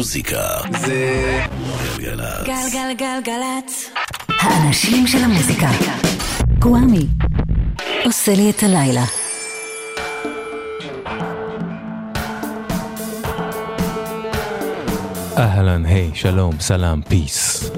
המוזיקה זה גלגלצ. גלגלגלגלצ. האנשים של המוזיקה. גוואמי. עושה לי את הלילה. אהלן, היי, שלום, סלאם, פיס.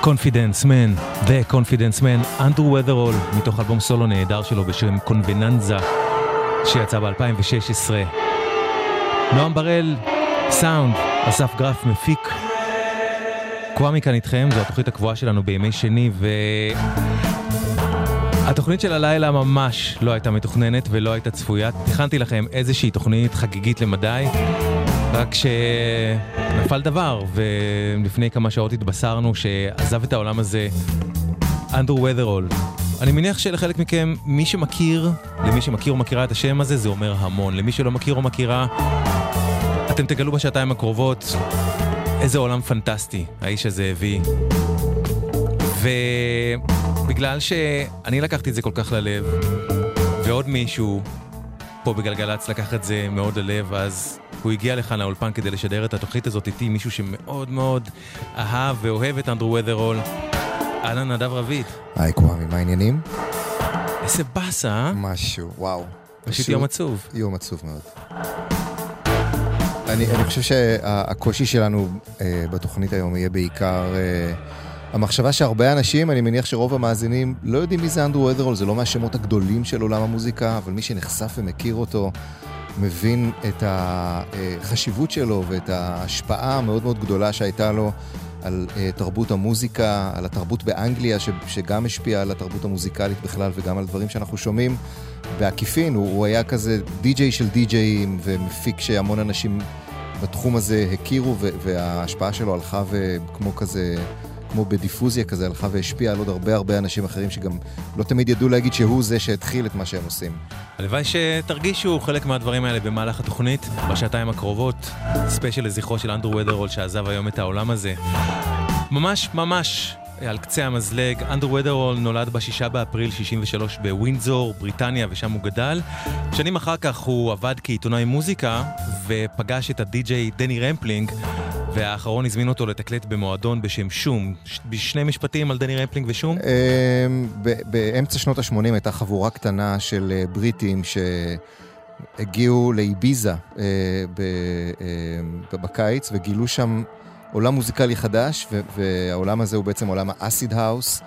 Confidence Man, The Confidence Man, אנדרו ות'רול, מתוך אלבום סולו נהדר שלו בשם קונבננזה, שיצא ב-2016. נועם בראל, סאונד, אסף גרף מפיק. קוואמי כאן איתכם, זו התוכנית הקבועה שלנו בימי שני, ו... התוכנית של הלילה ממש לא הייתה מתוכננת ולא הייתה צפויה. תכננתי לכם איזושהי תוכנית חגיגית למדי, רק שנפל דבר, ולפני כמה שעות התבשרנו שעזב את העולם הזה אנדרו ות'רול. אני מניח שלחלק מכם, מי שמכיר, למי שמכיר או מכירה את השם הזה, זה אומר המון. למי שלא מכיר או מכירה, אתם תגלו בשעתיים הקרובות איזה עולם פנטסטי האיש הזה הביא. ובגלל שאני לקחתי את זה כל כך ללב, ועוד מישהו פה בגלגלצ לקח את זה מאוד ללב, אז הוא הגיע לכאן לאולפן כדי לשדר את התוכנית הזאת איתי, מישהו שמאוד מאוד אהב ואוהב את אנדרו ות'רול. אהלן נדב רביד. היי קוואמי, מה העניינים? איזה באסה, אה? משהו, וואו. פשוט יום עצוב. יום עצוב מאוד. אני, אני חושב שהקושי שלנו אה, בתוכנית היום יהיה בעיקר אה, המחשבה שהרבה אנשים, אני מניח שרוב המאזינים לא יודעים מי זה אנדרו ווית'רול, זה לא מהשמות הגדולים של עולם המוזיקה, אבל מי שנחשף ומכיר אותו, מבין את החשיבות שלו ואת ההשפעה המאוד מאוד גדולה שהייתה לו על uh, תרבות המוזיקה, על התרבות באנגליה, שגם השפיעה על התרבות המוזיקלית בכלל וגם על דברים שאנחנו שומעים בעקיפין. הוא, הוא היה כזה די-ג'יי של די-ג'יים ומפיק שהמון אנשים בתחום הזה הכירו, וההשפעה שלו הלכה וכמו כזה... כמו בדיפוזיה כזה, הלכה והשפיעה על עוד הרבה הרבה אנשים אחרים שגם לא תמיד ידעו להגיד שהוא זה שהתחיל את מה שהם עושים. הלוואי שתרגישו חלק מהדברים האלה במהלך התוכנית, בשעתיים הקרובות, ספיישל לזכרו של אנדרו ות'רול שעזב היום את העולם הזה. ממש ממש על קצה המזלג, אנדרו ות'רול נולד ב-6 באפריל 63 בווינזור, בריטניה, ושם הוא גדל. שנים אחר כך הוא עבד כעיתונאי מוזיקה, ופגש את הדי-ג'יי דני רמפלינג, והאחרון הזמין אותו לתקלט במועדון בשם שום. בשני משפטים על דני רמפלינג ושום? אמ, באמצע שנות ה-80 הייתה חבורה קטנה של אה, בריטים שהגיעו לאיביזה אה, אה, בקיץ וגילו שם עולם מוזיקלי חדש, והעולם הזה הוא בעצם עולם האסיד האוס.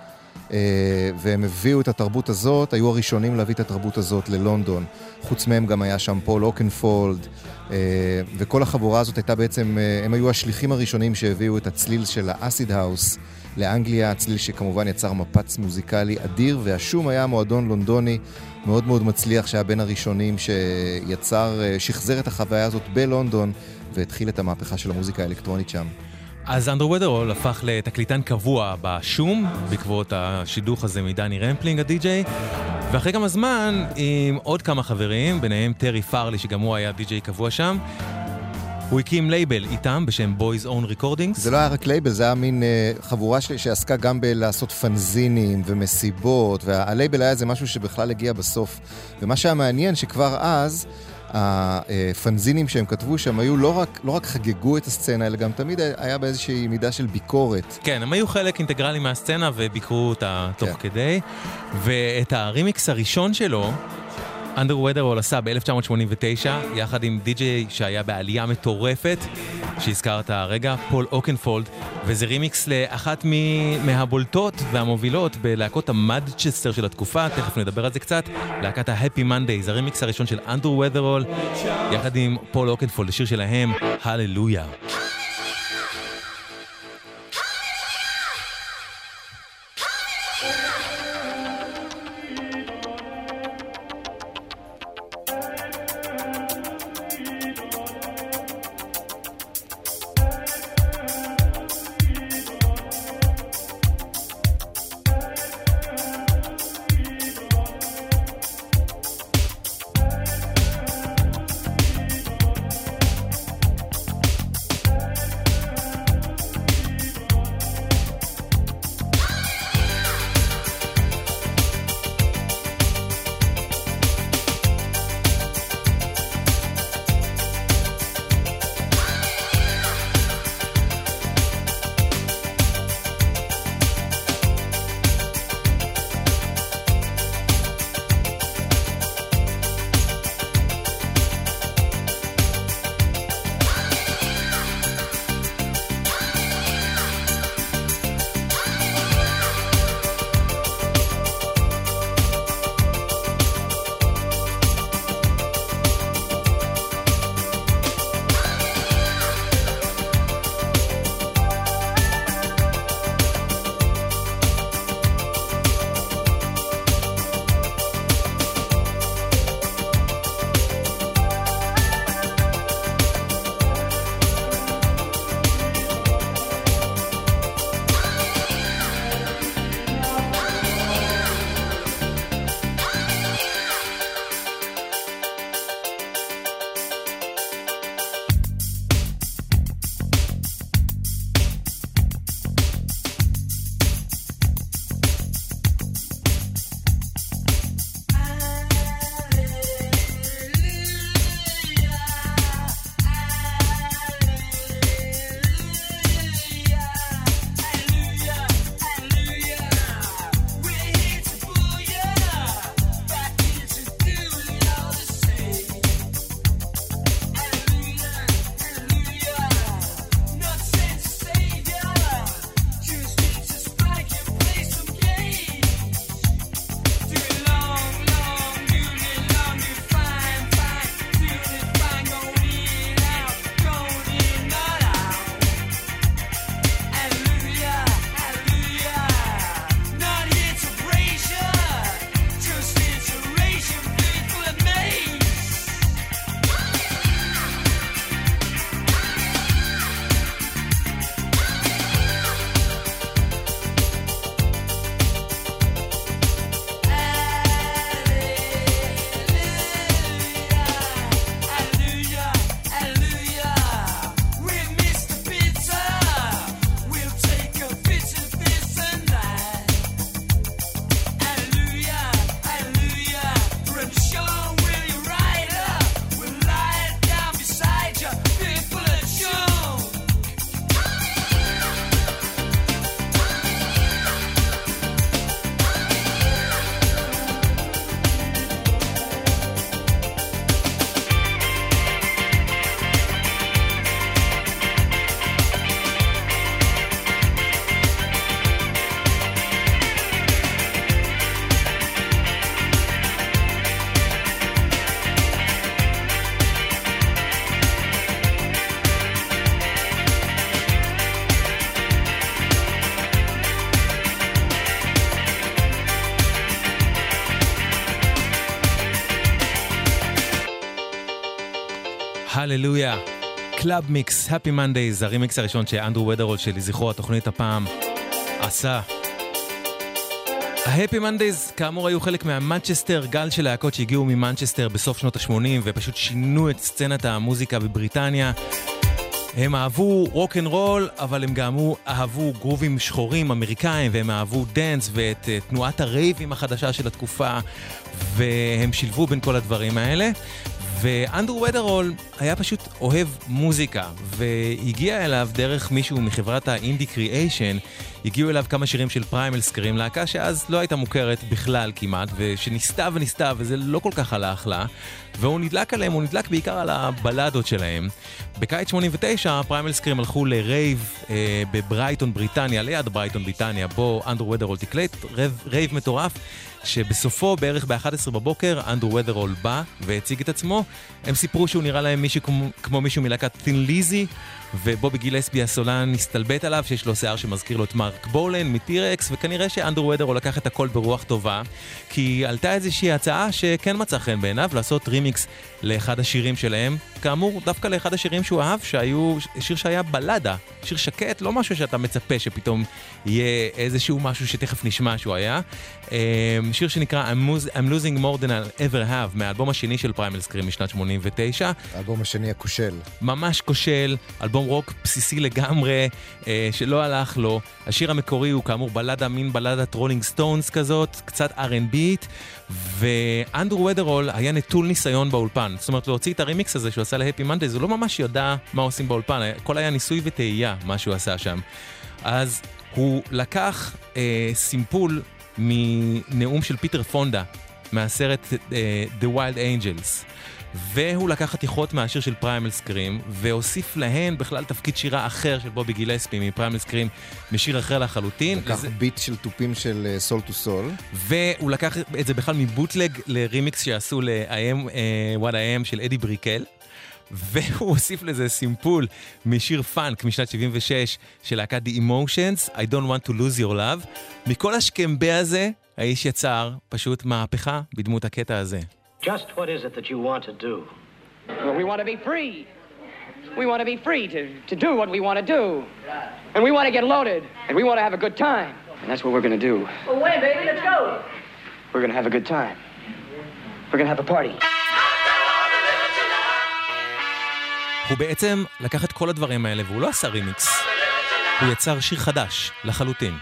והם הביאו את התרבות הזאת, היו הראשונים להביא את התרבות הזאת ללונדון. חוץ מהם גם היה שם פול אוקנפולד, אה, וכל החבורה הזאת הייתה בעצם, אה, הם היו השליחים הראשונים שהביאו את הצליל של האסיד האוס לאנגליה, הצליל שכמובן יצר מפץ מוזיקלי אדיר, והשום היה מועדון לונדוני מאוד מאוד מצליח, שהיה בין הראשונים שיצר, אה, שחזר את החוויה הזאת בלונדון, והתחיל את המהפכה של המוזיקה האלקטרונית שם. אז אנדרו ות'רול הפך לתקליטן קבוע בשום, בעקבות השידוך הזה מדני רמפלינג, הדי-ג'יי, ואחרי כמה זמן, עם עוד כמה חברים, ביניהם טרי פארלי, שגם הוא היה די-ג'יי קבוע שם, הוא הקים לייבל איתם בשם Boys Own Recordings. זה לא היה רק לייבל, זה היה מין uh, חבורה שלי שעסקה גם בלעשות פנזינים ומסיבות, והלייבל היה איזה משהו שבכלל הגיע בסוף. ומה שהיה מעניין, שכבר אז... הפנזינים שהם כתבו שם היו לא רק, לא רק חגגו את הסצנה, אלא גם תמיד היה באיזושהי מידה של ביקורת. כן, הם היו חלק אינטגרלי מהסצנה וביקרו אותה תוך כן. כדי. ואת הרימיקס הראשון שלו, אנדרו ווית'רול עשה ב-1989, יחד עם די.ג'יי שהיה בעלייה מטורפת, שהזכרת הרגע, פול אוקנפולד, וזה רימיקס לאחת מהבולטות והמובילות בלהקות ה-Madchester של התקופה, תכף נדבר על זה קצת, להקת ה-Happy Mondays, הרימיקס הראשון של אנדרו ווית'רול, יחד עם פול אוקנפולד, השיר שלהם. הללויה. Club mix, Happy Mondays, הרימיקס הראשון שאנדרו ווית'רול, שלזכרו התוכנית הפעם, עשה. ה-Happy Mondays כאמור היו חלק מה-Madchester, גל של להקות שהגיעו ממנצ'סטר בסוף שנות ה-80 ופשוט שינו את סצנת המוזיקה בבריטניה. הם אהבו רוק אנד רול, אבל הם גם אהבו גרובים שחורים אמריקאים, והם אהבו דנס ואת uh, תנועת הרייבים החדשה של התקופה, והם שילבו בין כל הדברים האלה. ואנדרו ווית'רול היה פשוט אוהב מוזיקה, והגיע אליו דרך מישהו מחברת האינדי קריאיישן, הגיעו אליו כמה שירים של פריימל סקרים, להקה שאז לא הייתה מוכרת בכלל כמעט, ושניסתה וניסתה וזה לא כל כך הלך לה, והוא נדלק עליהם, הוא נדלק בעיקר על הבלדות שלהם. בקיץ 89 פריימל סקרים הלכו לרייב אה, בברייטון בריטניה, ליד ברייטון בריטניה, בו אנדרו ווית'רול תקלט, רייב, מטורף. שבסופו, בערך ב-11 בבוקר, אנדרו ודרול בא והציג את עצמו. הם סיפרו שהוא נראה להם מישהו כמו, כמו מישהו מלהקת טין ליזי, ובובי גילספי הסולן הסתלבט עליו, שיש לו שיער שמזכיר לו את מרק בולן מטירקס, וכנראה שאנדרו ודרול לקח את הכל ברוח טובה, כי עלתה איזושהי הצעה שכן מצאה חן בעיניו, לעשות רימיקס לאחד השירים שלהם. כאמור, דווקא לאחד השירים שהוא אהב, שהיו, שיר שהיה בלדה, שיר שקט, לא משהו שאתה מצפה שפתאום יהיה איזשהו משהו שתכף נשמע שהוא היה. אמ, שיר שנקרא I'm, I'm losing more than I'll ever have, מהאלבום השני של פריימל סקרים משנת 89. האלבום השני הכושל. ממש כושל, אלבום רוק בסיסי לגמרי, אה, שלא הלך לו. השיר המקורי הוא כאמור בלדה, מין בלדת רולינג סטונס כזאת, קצת R&B, ואנדרו ווית'רול היה נטול ניסיון באולפן. זאת אומרת, להוציא את הרימיקס הזה שהוא עשה ל-Happy Mondays, הוא לא ממש ידע מה עושים באולפן, הכל היה ניסוי וטעייה, מה שהוא עשה שם. אז הוא לקח אה, סימפול מנאום של פיטר פונדה מהסרט uh, The Wild Angels. והוא לקח חתיכות מהשיר של פריימל סקרים, והוסיף להן בכלל תפקיד שירה אחר של בובי גילספי מפריימל סקרים, משיר אחר לחלוטין. לקח לזה... ביט של תופים של סול טו סול. והוא לקח את זה בכלל מ-bootleg לרימיקס שעשו ל-I am uh, what I am של אדי בריקל. והוא הוסיף לזה סימפול משיר פאנק משנת 76 של להקת The Emotions, I don't want to lose your love. מכל השכמבה הזה, האיש יצר פשוט מהפכה בדמות הקטע הזה. Just what is it that you want to do? Well, we want to be free. We want to be free to, to do what we want to do. And we want to get loaded. And we want to have a good time. And that's what we're going to do. Well, wait, baby, let's go. We're going to have a good time. We're going to have a party. הוא בעצם לקח את כל הדברים האלה והוא לא עשה רימיקס, הוא יצר שיר חדש לחלוטין.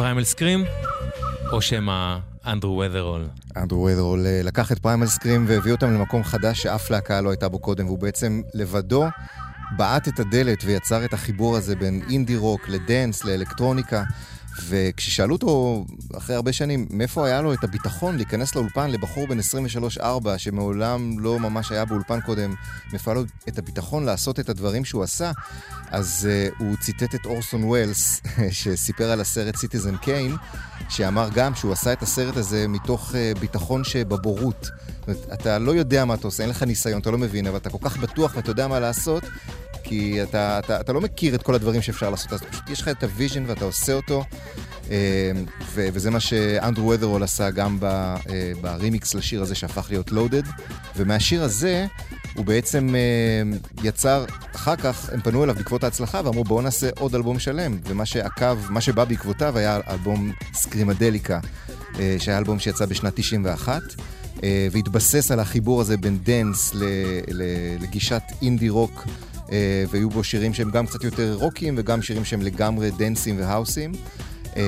פריימל סקרים, או שמא אנדרו ות'רול? אנדרו ות'רול אה, לקח את פריימל סקרים והביא אותם למקום חדש שאף להקה לא הייתה בו קודם, והוא בעצם לבדו בעט את הדלת ויצר את החיבור הזה בין אינדי רוק לדנס, לאלקטרוניקה. וכששאלו אותו אחרי הרבה שנים מאיפה היה לו את הביטחון להיכנס לאולפן לבחור בן 23-4 שמעולם לא ממש היה באולפן קודם, מאיפה היה לו את הביטחון לעשות את הדברים שהוא עשה, אז uh, הוא ציטט את אורסון ווילס שסיפר על הסרט Citizen Kane, שאמר גם שהוא עשה את הסרט הזה מתוך uh, ביטחון שבבורות. זאת אומרת, אתה לא יודע מה אתה עושה, אין לך ניסיון, אתה לא מבין, אבל אתה כל כך בטוח ואתה יודע מה לעשות, כי אתה, אתה, אתה לא מכיר את כל הדברים שאפשר לעשות, אז פשוט יש לך את ה-vision ואתה עושה אותו, אה, ו- וזה מה שאנדרו ות'רול עשה גם ב- ברימיקס לשיר הזה שהפך להיות Loaded, ומהשיר הזה הוא בעצם יצר, אחר כך הם פנו אליו בעקבות ההצלחה ואמרו בואו נעשה עוד אלבום שלם, ומה שעקב, מה שבא בעקבותיו היה אלבום Screamadelica, שהיה אלבום שיצא בשנת 91. והתבסס על החיבור הזה בין דנס לגישת אינדי רוק אה, והיו בו שירים שהם גם קצת יותר רוקיים וגם שירים שהם לגמרי דנסים והאוסים. אה,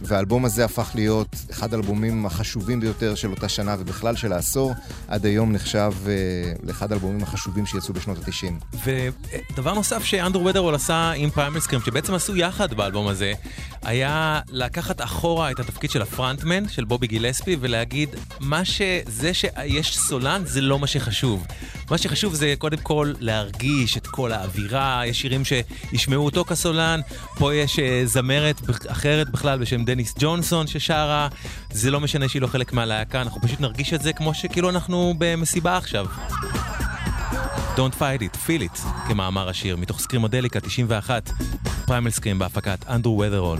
והאלבום הזה הפך להיות אחד האלבומים החשובים ביותר של אותה שנה ובכלל של העשור. עד היום נחשב אה, לאחד האלבומים החשובים שיצאו בשנות ה-90. ודבר נוסף שאנדרו ודרול עשה עם פריימל סקרים, שבעצם עשו יחד באלבום הזה, היה לקחת אחורה את התפקיד של הפרונטמן, של בובי גילספי, ולהגיד, מה שזה שיש סולן זה לא מה שחשוב. מה שחשוב זה קודם כל להרגיש את כל האווירה, יש שירים שישמעו אותו כסולן, פה יש זמרת אחרת בכלל בשם דניס ג'ונסון ששרה, זה לא משנה שהיא לא חלק מהלהקה, אנחנו פשוט נרגיש את זה כמו שכאילו אנחנו במסיבה עכשיו. Don't fight it, feel it, כמאמר השיר, מתוך סקרימודליקה 91, פריימל סקרים בהפקת אנדרו ות'רול.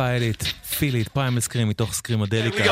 פייל איט, פיל איט, פריימל סקרים מתוך סקרימודליקה.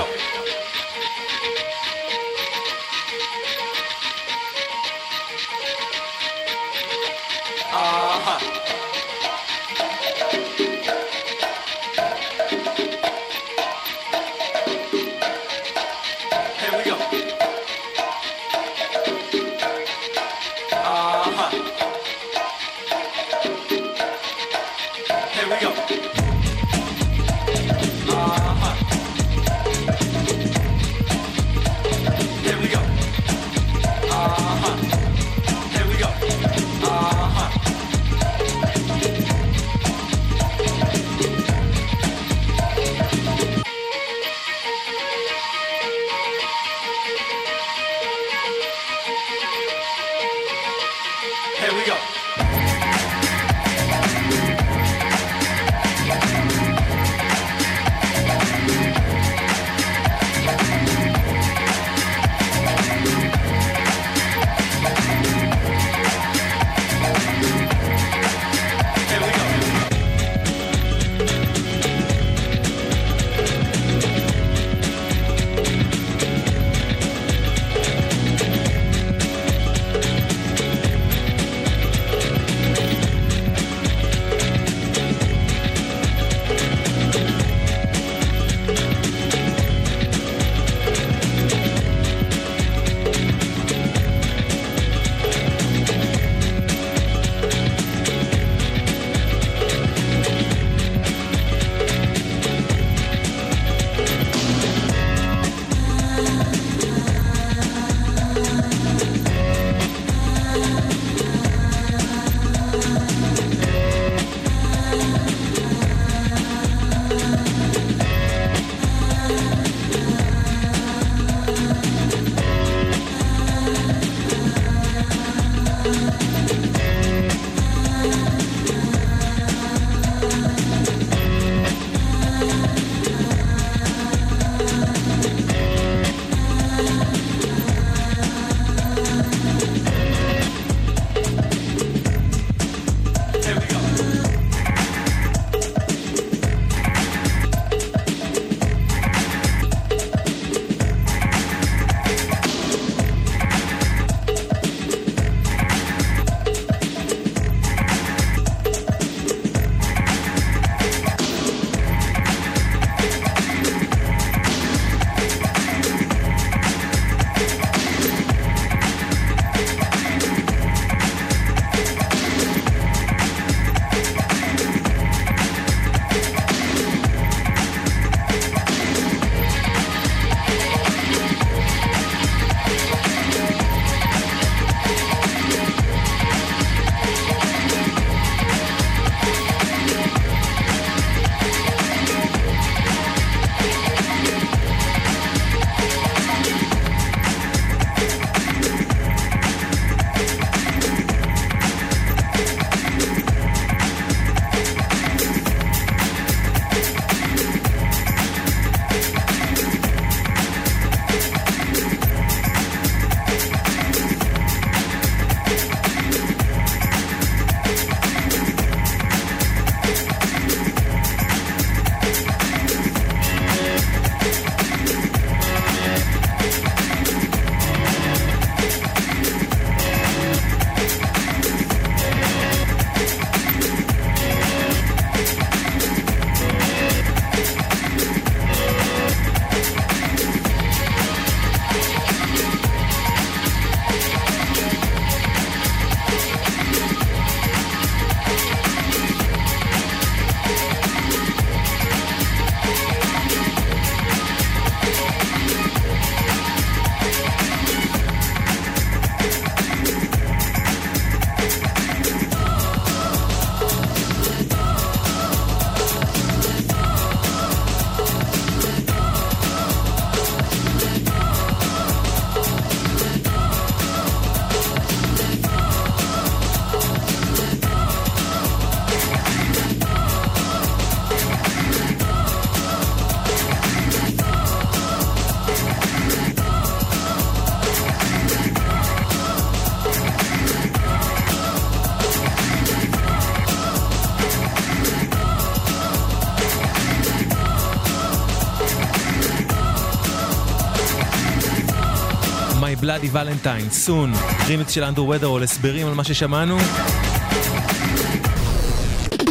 בלאדי ולנטיין, סון, רימיקס של אנדרו ודרול, הסברים על מה ששמענו.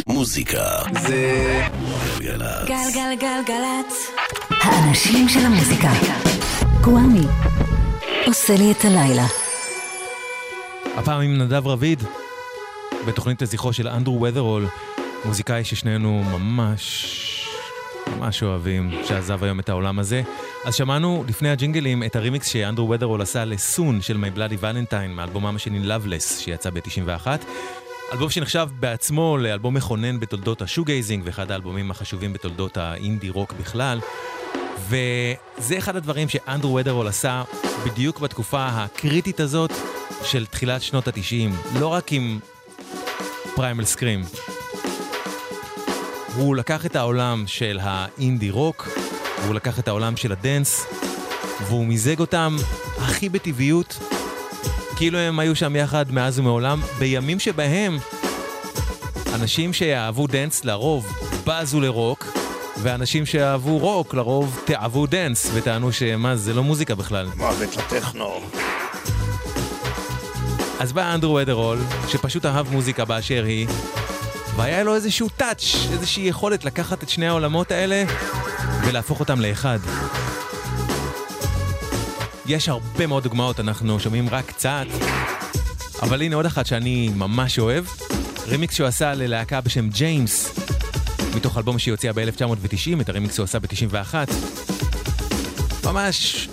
מוזיקה זה גלגלצ. גלגלגלגלצ. האנשים של המוזיקה. גוואמי. עושה לי את הלילה. הפעם עם נדב רביד, בתוכנית לזכרו של אנדרו ות'רול, מוזיקאי ששנינו ממש ממש אוהבים, שעזב היום את העולם הזה. אז שמענו לפני הג'ינגלים את הרימיקס שאנדרו ות'רול עשה ל-Soon של My Bloody Valentine, מאלבומם השני Loveless, שיצא ב-91. אלבום שנחשב בעצמו לאלבום מכונן בתולדות ה-shoegazing, ואחד האלבומים החשובים בתולדות האינדי רוק בכלל. וזה אחד הדברים שאנדרו ווית'רול עשה בדיוק בתקופה הקריטית הזאת של תחילת שנות התשעים, לא רק עם פריימל סקרים. הוא לקח את העולם של האינדי רוק, והוא לקח את העולם של הדנס, והוא מיזג אותם הכי בטבעיות, כאילו הם היו שם יחד מאז ומעולם, בימים שבהם אנשים שאהבו דנס לרוב בזו לרוק, ואנשים שאהבו רוק לרוב תיעבו דנס, וטענו שמה, זה לא מוזיקה בכלל. מוות לטכנו. אז בא אנדרו ווית'רול, שפשוט אהב מוזיקה באשר היא, והיה לו איזשהו טאץ', איזושהי יכולת לקחת את שני העולמות האלה ולהפוך אותם לאחד. יש הרבה מאוד דוגמאות, אנחנו שומעים רק קצת, אבל הנה עוד אחת שאני ממש אוהב, רימיקס שהוא עשה ללהקה בשם ג'יימס, מתוך אלבום שהיא הוציאה ב-1990, את הרימיקס הוא עשה ב-91. ממש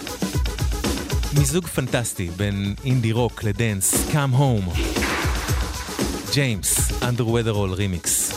מיזוג פנטסטי בין אינדי רוק לדנס, Come Home. ג'יימס, אנדר ודרול רימיקס. זה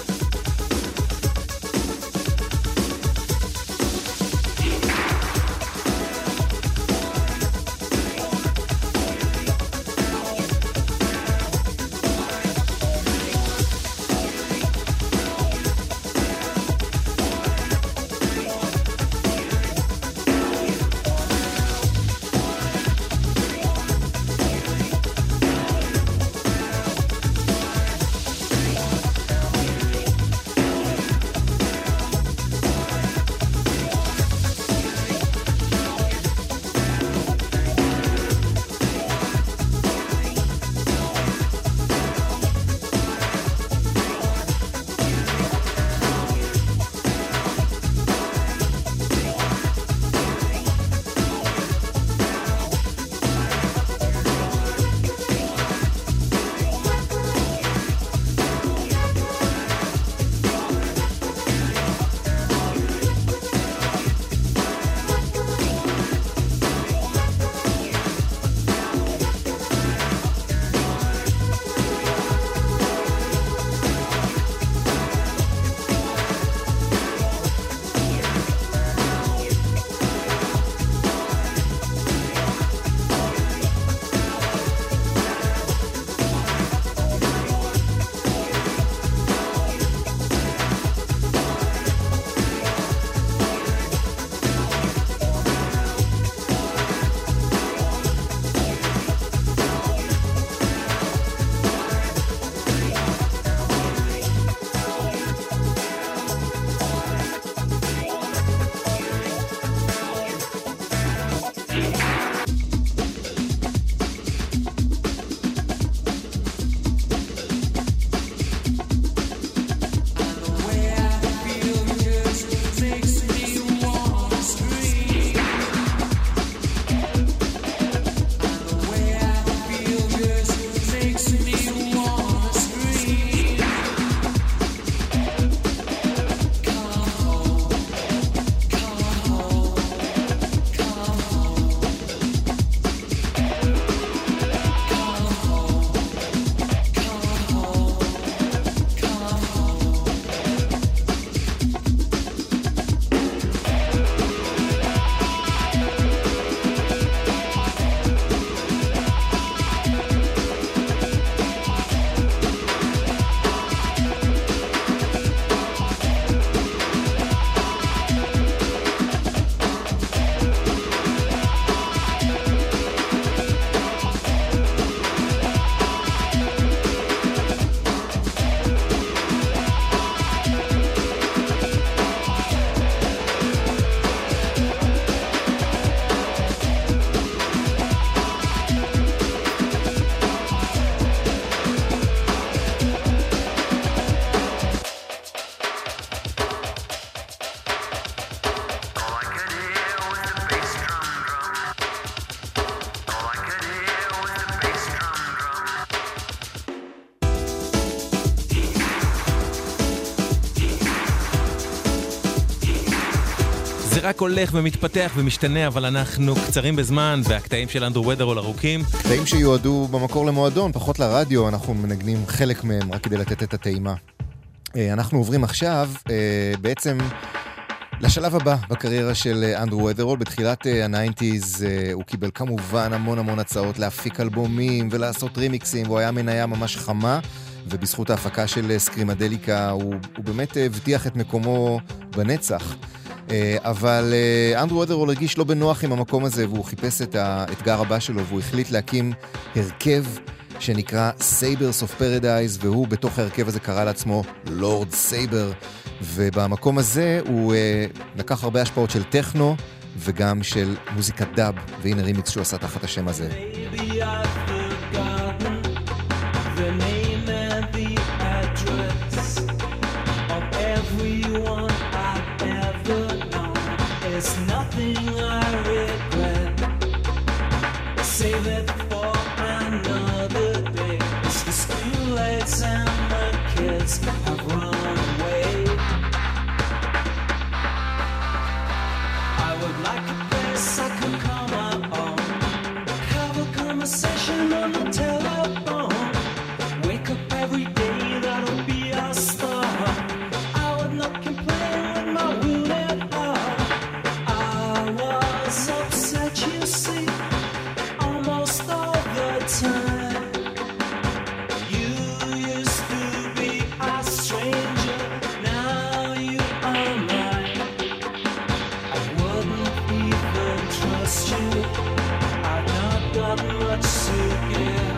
רק הולך ומתפתח ומשתנה, אבל אנחנו קצרים בזמן, והקטעים של אנדרו ווית'רול ארוכים. קטעים שיועדו במקור למועדון, פחות לרדיו, אנחנו מנגנים חלק מהם רק כדי לתת את הטעימה. אה, אנחנו עוברים עכשיו אה, בעצם לשלב הבא בקריירה של אה, אנדרו ווית'רול. בתחילת ה-nineties הוא קיבל כמובן המון המון הצעות להפיק אלבומים ולעשות רימיקסים, והוא היה מניה ממש חמה. ובזכות ההפקה של Screamadelica הוא, הוא באמת הבטיח את מקומו בנצח. אבל אנדרו ווית'רול הרגיש לא בנוח עם המקום הזה והוא חיפש את האתגר הבא שלו והוא החליט להקים הרכב שנקרא Sabres of Paradise, והוא בתוך ההרכב הזה קרא לעצמו Lord Sabre, ובמקום הזה הוא uh, לקח הרבה השפעות של טכנו וגם של מוזיקת דאב, והנה רימיקס שהוא עשה תחת השם הזה. Save not much to give.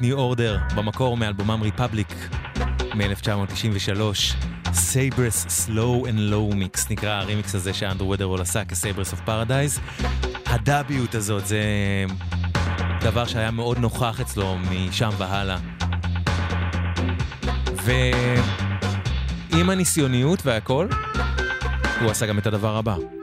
New Order, במקור מאלבומם Republic מ-1993. Sabres Slow and Low mix, נקרא הרימיקס הזה שאנדרו ווית'רול עשה כ-Sabres of Paradise. הדאביות הזאת זה דבר שהיה מאוד נוכח אצלו משם והלאה. ועם הניסיוניות והכל, הוא עשה גם את הדבר הבא.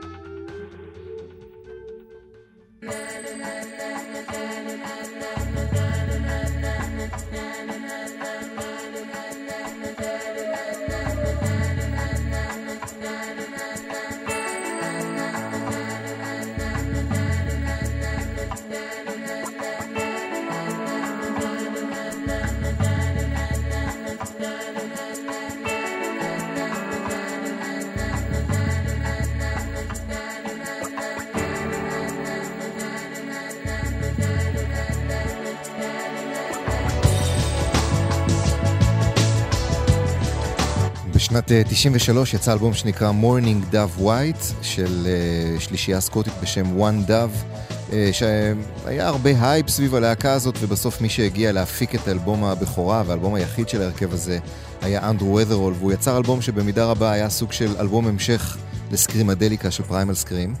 בשנת 93 יצא אלבום שנקרא Morning Dove White של uh, שלישייה סקוטית בשם One Dove, uh, שהיה הרבה הייפ סביב הלהקה הזאת, ובסוף מי שהגיע להפיק את אלבום הבכורה והאלבום היחיד של ההרכב הזה היה אנדרו ות'רול, והוא יצר אלבום שבמידה רבה היה סוג של אלבום המשך ל-Screamadelica של Primal Scream,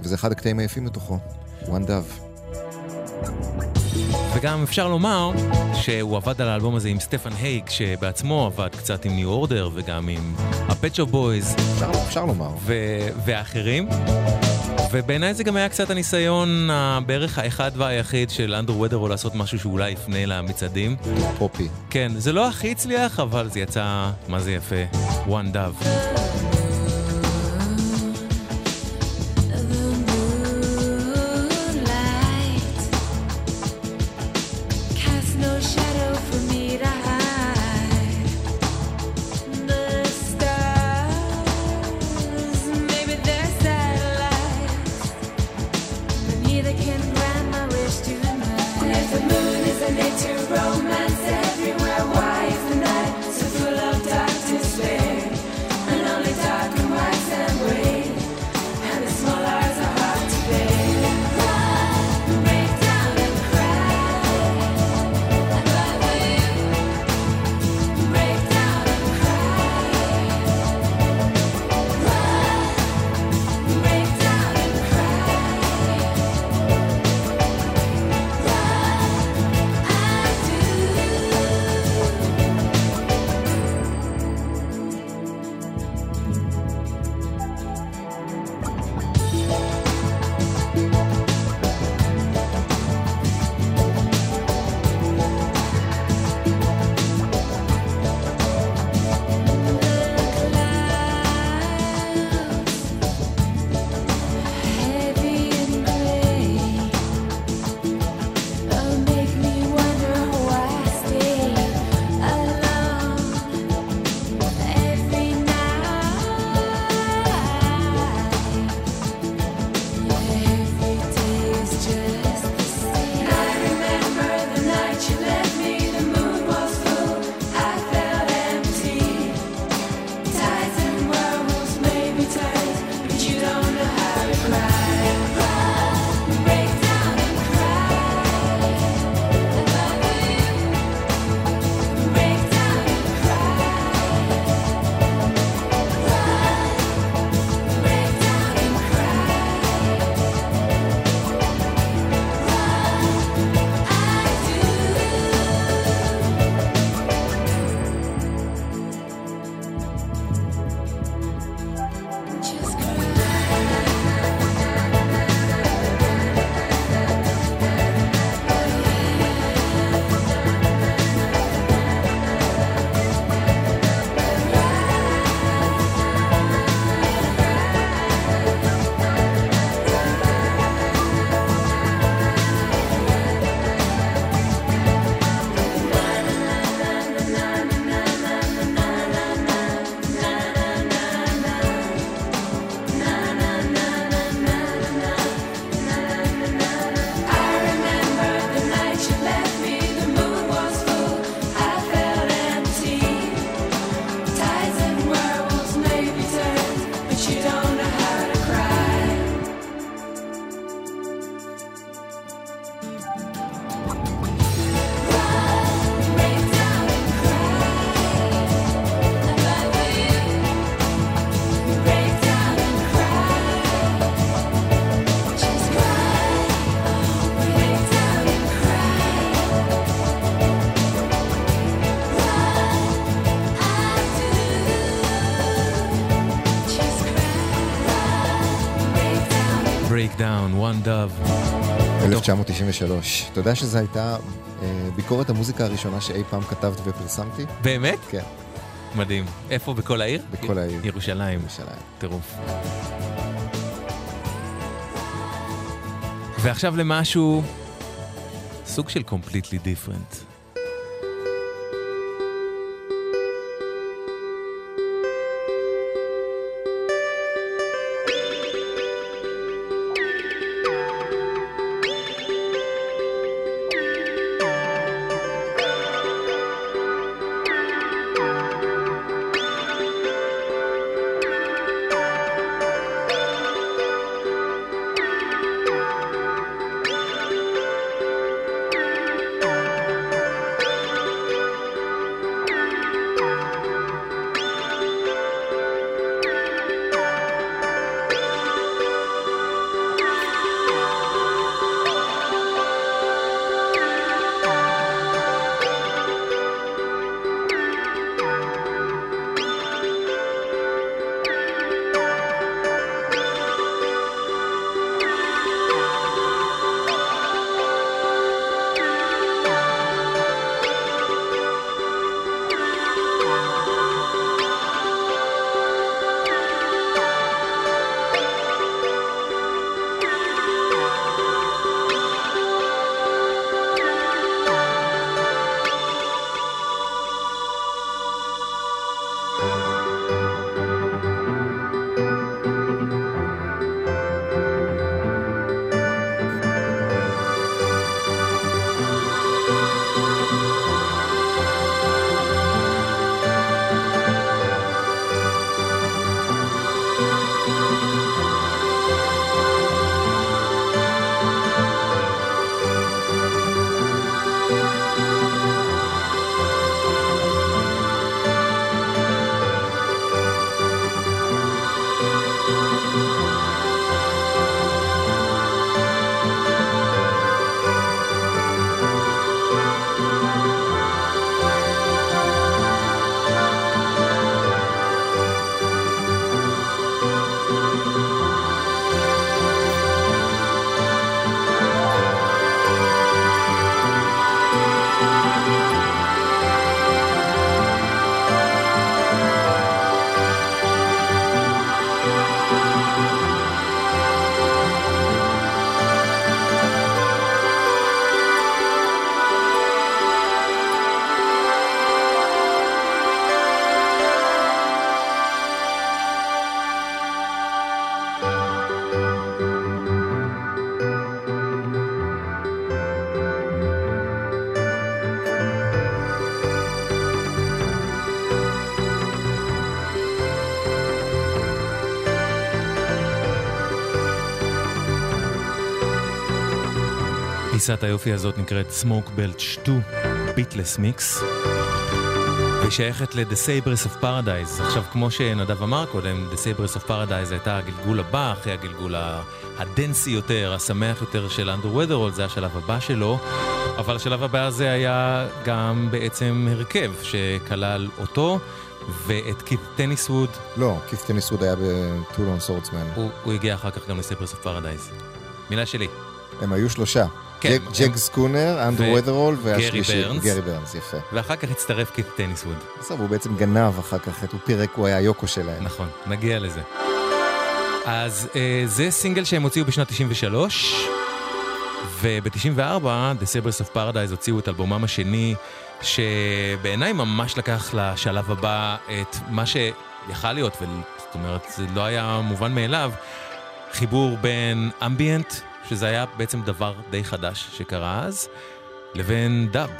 וזה אחד הקטעים היפים בתוכו, One Dove. וגם אפשר לומר שהוא עבד על האלבום הזה עם סטפן הייג, שבעצמו עבד קצת עם ניו אורדר וגם עם הפצ'ו בויז. אפשר, אפשר לומר. ו- ואחרים. ובעיניי זה גם היה קצת הניסיון בערך האחד והיחיד של אנדרו ודרו לעשות משהו שאולי יפנה למצעדים. פופי. כן, זה לא הכי הצליח, אבל זה יצא, מה זה יפה, one dove. Dove. 1993. אתה יודע שזו הייתה אה, ביקורת המוזיקה הראשונה שאי פעם כתבת ופרסמתי? באמת? כן. מדהים. איפה? בכל העיר? בכל העיר. ירושלים. ירושלים. טירוף. ועכשיו למשהו סוג של completely different. פיסת היופי הזאת נקראת Smokebelch 2, Beatless Mix, והיא שייכת ל-The Sabres of Paradise. עכשיו, כמו שנדב אמר קודם, The Sabres of Paradise הייתה הגלגול הבא, אחרי הגלגול הדנסי יותר, השמח יותר של אנדרו ות'רול, זה השלב הבא שלו, אבל השלב הבא הזה היה גם בעצם הרכב שכלל אותו. ואת קית' טניסווד. לא, קית' טניסווד היה ב-Two Lone Swordsmen. הוא, הוא הגיע אחר כך גם ל-Sabres of Paradise. מילה שלי. הם היו שלושה. כן, ג'ק. סקונר, אנדרו ודרול, והשלישי. גרי ברנס, יפה. ואחר כך הצטרף קית' טניסווד. בסדר, הוא בעצם גנב אחר כך, הוא פירק, הוא היה היוקו שלהם. נכון, נגיע לזה. אז אה, זה סינגל שהם הוציאו בשנת 93, וב-94, The Sabres of Paradise הוציאו את אלבומם השני, שבעיניי ממש לקח לשלב הבא את מה שיכל להיות, זאת אומרת, זה לא היה מובן מאליו, חיבור בין אמביאנט, שזה היה בעצם דבר די חדש שקרה אז, לבין דאב.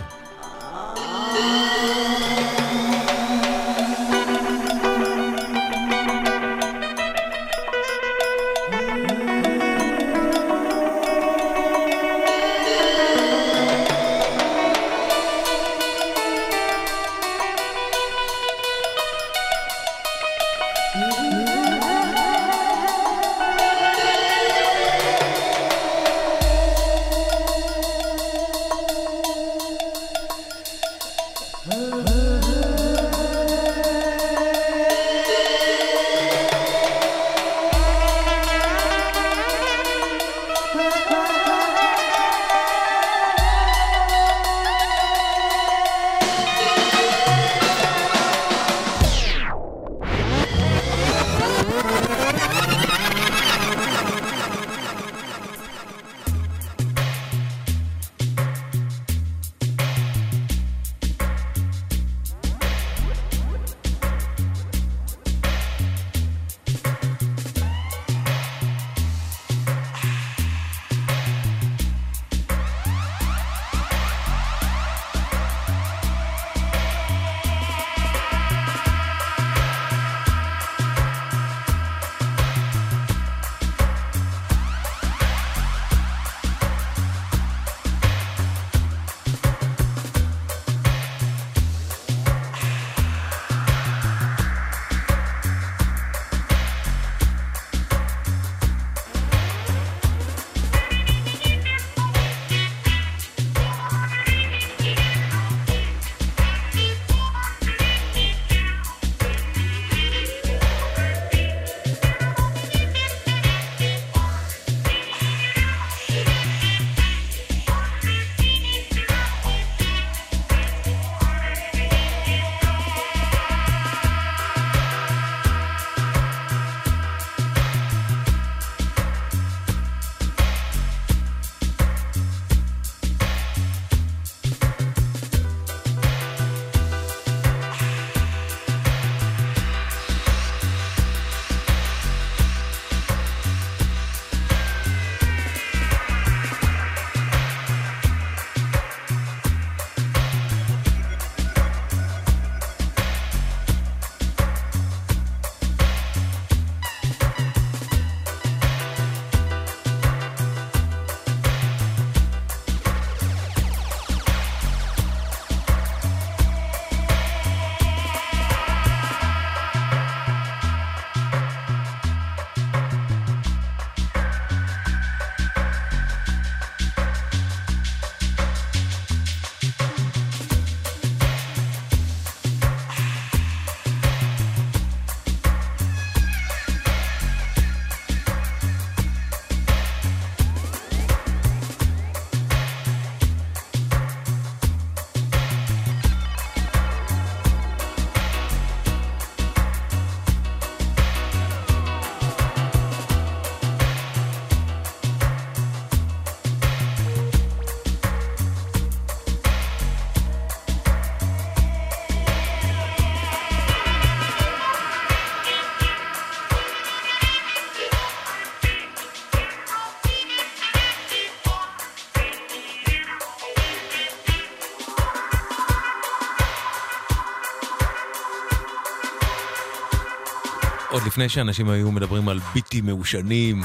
עוד לפני שאנשים היו מדברים על ביטים מעושנים.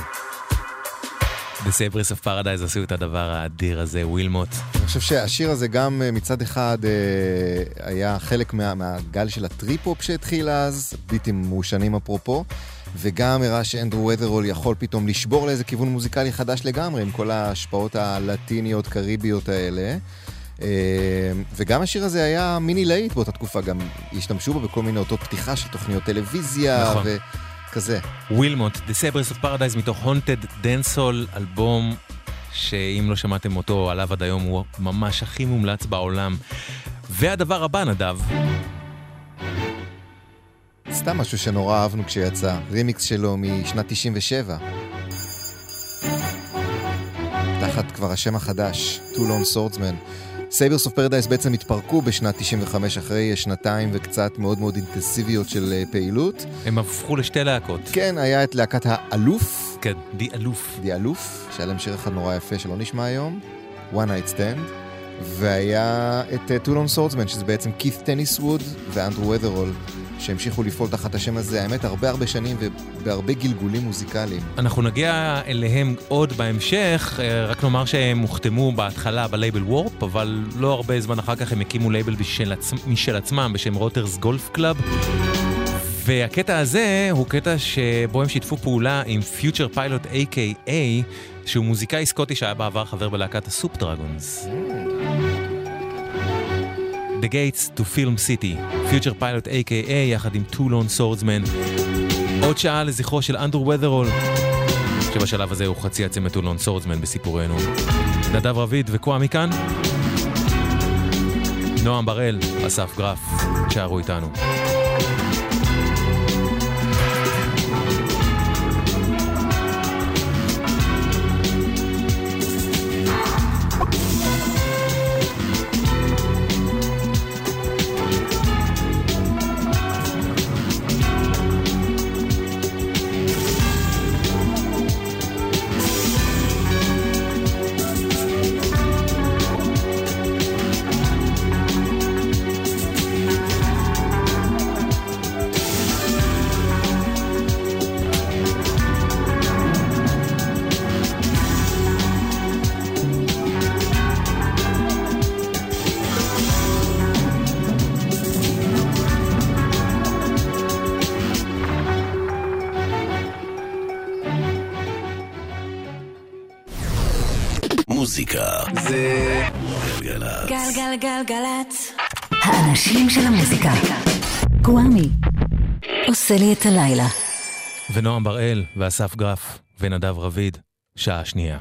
The Sabres of Paradise עשו את הדבר האדיר הזה, Wilmot. אני חושב שהשיר הזה גם אה, מצד אחד אה, היה חלק מה, מהגל של הטריפ-הופ שהתחיל אז, ביטים מעושנים אפרופו, וגם הראה שאנדרו ות'רול יכול פתאום לשבור לאיזה כיוון מוזיקלי חדש לגמרי, עם כל ההשפעות הלטיניות, קריביות האלה. אה, וגם השיר הזה היה מיני להיט באותה תקופה, גם השתמשו בו בכל מיני אותות פתיחה של תוכניות טלוויזיה. נכון. וכזה. ווילמוט, The Sabres of Paradise מתוך Haunted Dancehall, אלבום שאם לא שמעתם אותו עליו עד היום הוא ממש הכי מומלץ בעולם. והדבר הבא, נדב, סתם משהו שנורא אהבנו כשיצא, רימיקס שלו משנת 97. תחת כבר השם החדש, Too Long Swordsman. Sabres of Paradise בעצם התפרקו בשנת 95 אחרי שנתיים וקצת מאוד מאוד אינטנסיביות של אה, פעילות. הם הפכו לשתי להקות. כן, היה את להקת ה-Aloof, כן, The Aloof. The Aloof, שהיה להם שיר אחד נורא יפה שלא נשמע היום, One Night Stand, והיה את Two Lone Swordsmen, שזה בעצם קית' טניסווד ואנדרו ות'רול, שהמשיכו לפעול תחת השם הזה, האמת, הרבה הרבה שנים ובהרבה גלגולים מוזיקליים. אנחנו נגיע אליהם עוד בהמשך, אה, רק נאמר שהם הוחתמו בהתחלה בלייבל Warp, אבל לא הרבה זמן אחר כך הם הקימו לייבל בשל עצ... משל עצמם בשם Rotters Golf Club. והקטע הזה הוא קטע שבו הם שיתפו פעולה עם Future Pilot A.K.A, שהוא מוזיקאי סקוטי שהיה בעבר חבר בלהקת ה-Soup Dragons. The Gates to Film City, Future Pilot A.K.A יחד עם Two Lone Swordsmen. עוד שעה לזכרו של אנדרו ות'רול, שבשלב הזה הוא חצי עצם את Two Lone Swordsmen בסיפורנו. נדב רביד וקוואמי כאן. נועם בראל, אסף גרף, שערו איתנו. גלגלגלגלצ. האנשים של המוזיקה. גוואמי. עושה לי את הלילה. ונועם בראל, ואסף גרף, ונדב רביד, שעה שנייה.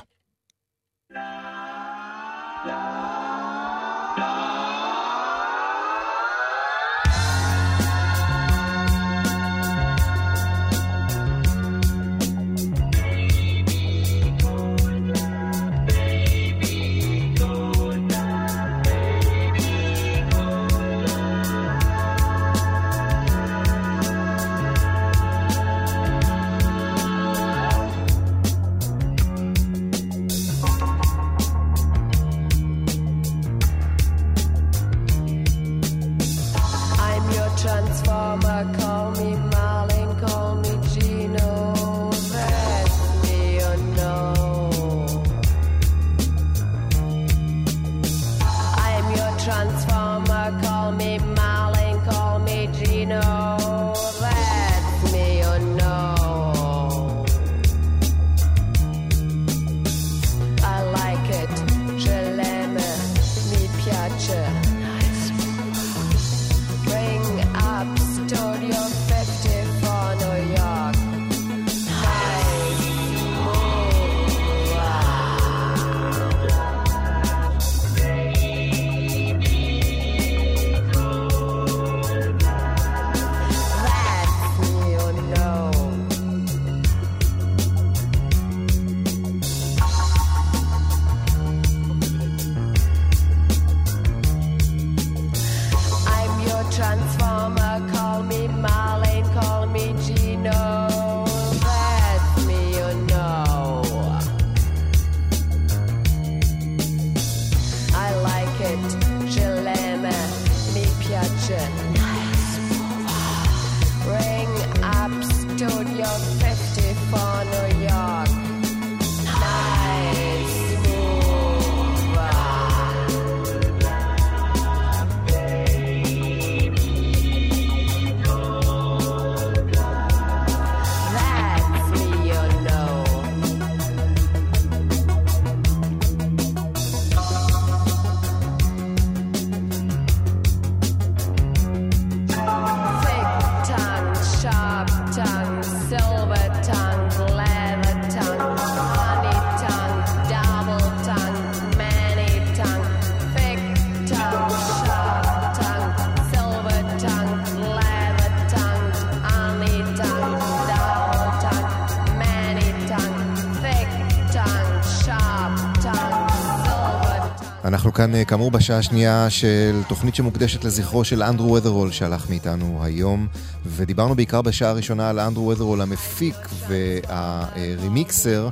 כאן אה, כאמור בשעה השנייה של תוכנית שמוקדשת לזכרו של אנדרו ות'רול שהלך מאיתנו היום, ודיברנו בעיקר בשעה הראשונה על אנדרו ות'רול המפיק והרימיקסר,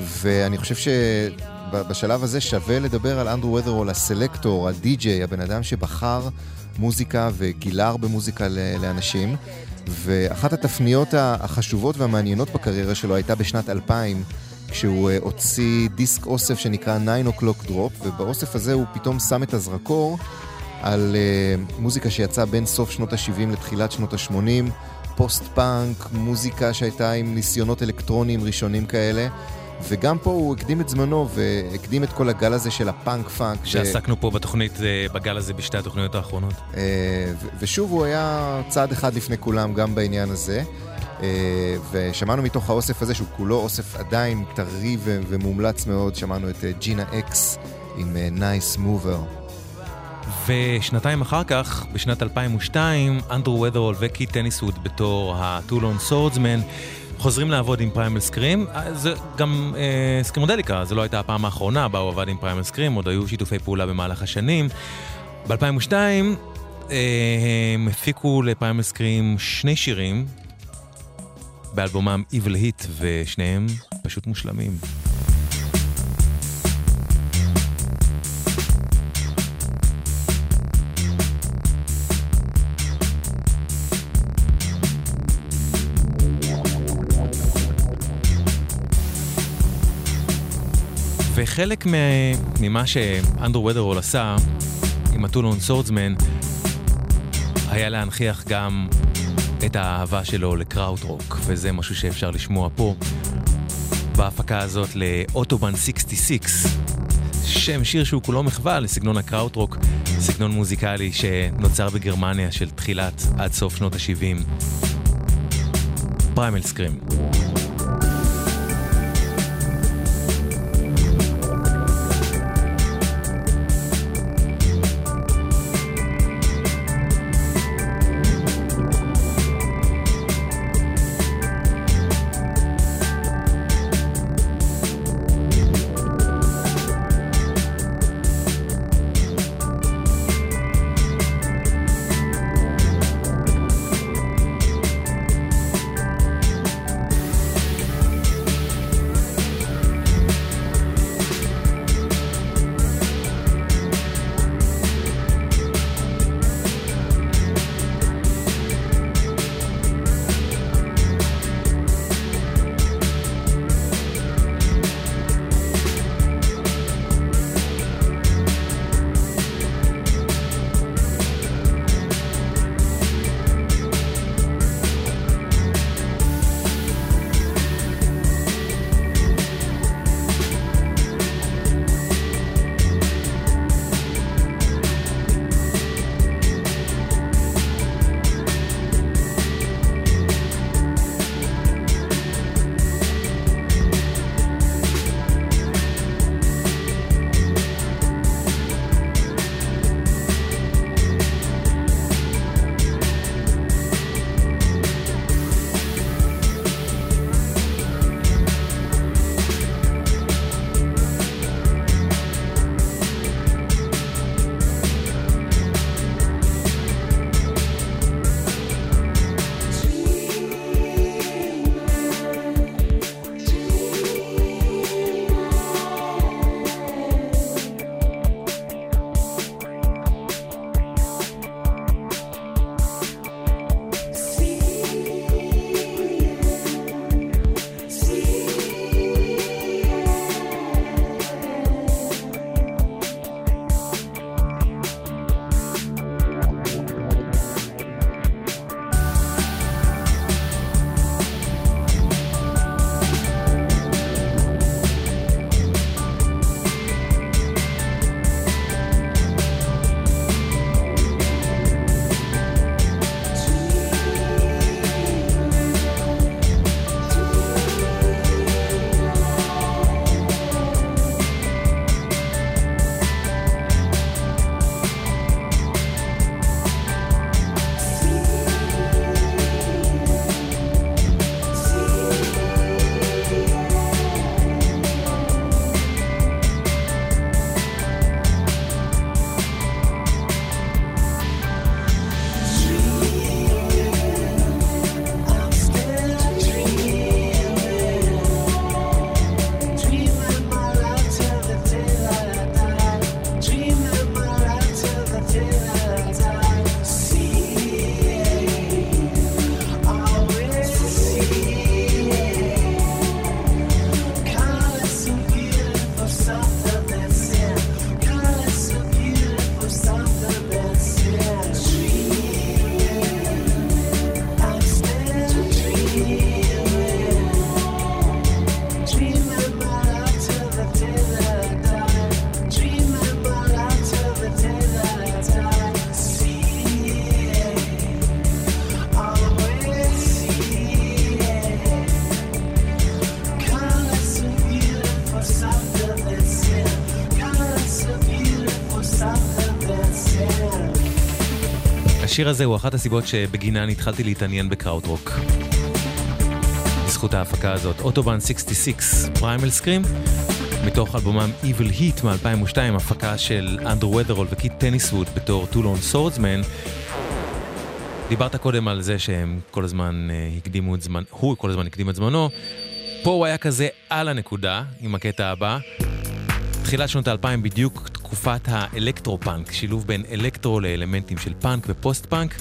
ואני חושב שבשלב הזה שווה לדבר על אנדרו ות'רול, הסלקטור, הדי-ג'יי, הבן אדם שבחר מוזיקה וגילה הרבה מוזיקה לאנשים. ואחת התפניות החשובות והמעניינות בקריירה שלו הייתה בשנת 2000, כשהוא אה, הוציא דיסק אוסף שנקרא 9 O'Clock Drop, ובאוסף הזה הוא פתאום שם את הזרקור על uh, מוזיקה שיצאה בין סוף שנות ה-70 לתחילת שנות ה-80, פוסט-פאנק, מוזיקה שהייתה עם ניסיונות אלקטרוניים ראשונים כאלה. וגם פה הוא הקדים את זמנו והקדים את כל הגל הזה של הפאנק פאנק. שעסקנו ש... פה בתוכנית, אה, בגל הזה בשתי התוכניות האחרונות. ושוב, הוא היה צעד אחד לפני כולם גם בעניין הזה. אה, ושמענו מתוך האוסף הזה, שהוא כולו אוסף עדיין טרי ומומלץ מאוד, שמענו את אה, Gina X עם Nice uh, Mover. ושנתיים אחר כך, בשנת 2002, אנדרו ות'רול וקית' טניסווד בתור ה-Two Lone Swordsmen חוזרים לעבוד עם Primal Scream. אה, זה גם אה, Screamadelica, זו לא הייתה הפעם האחרונה בה הוא עבד עם Primal Scream, עוד היו שיתופי פעולה במהלך השנים. ב-2002 אה, הם הפיקו לפריימל סקרים שני שירים, באלבומם Evil Hit, ושניהם פשוט מושלמים. וחלק ממה שאנדרו ודרול עשה עם ה-Two Lone Swordsmen היה להנכיח גם את האהבה שלו לקראוטרוק, וזה משהו שאפשר לשמוע פה, בהפקה הזאת ל-Autobahn 66, שם שיר שהוא כולו מחווה לסגנון הקראוטרוק, סגנון מוזיקלי שנוצר בגרמניה של תחילת עד סוף שנות ה-70. Primal Scream. השיר הזה הוא אחת הסיבות שבגינן התחלתי להתעניין בקראוטרוק. בזכות ההפקה הזאת, Autobahn 66, Primal Scream, מתוך אלבומם Evil Heat מ-2002, הפקה של אנדרו ות'רול וקית' טניסווד בתור Two Lone Swordsmen. דיברת קודם על זה שהם כל הזמן uh, הקדימו את זמן, הוא כל הזמן הקדים את זמנו. פה הוא היה כזה על הנקודה עם הקטע הבא. תחילת שנות האלפיים בדיוק תקופת האלקטרו-פאנק, שילוב בין אלקטרו לאלמנטים של פאנק ופוסט-פאנק.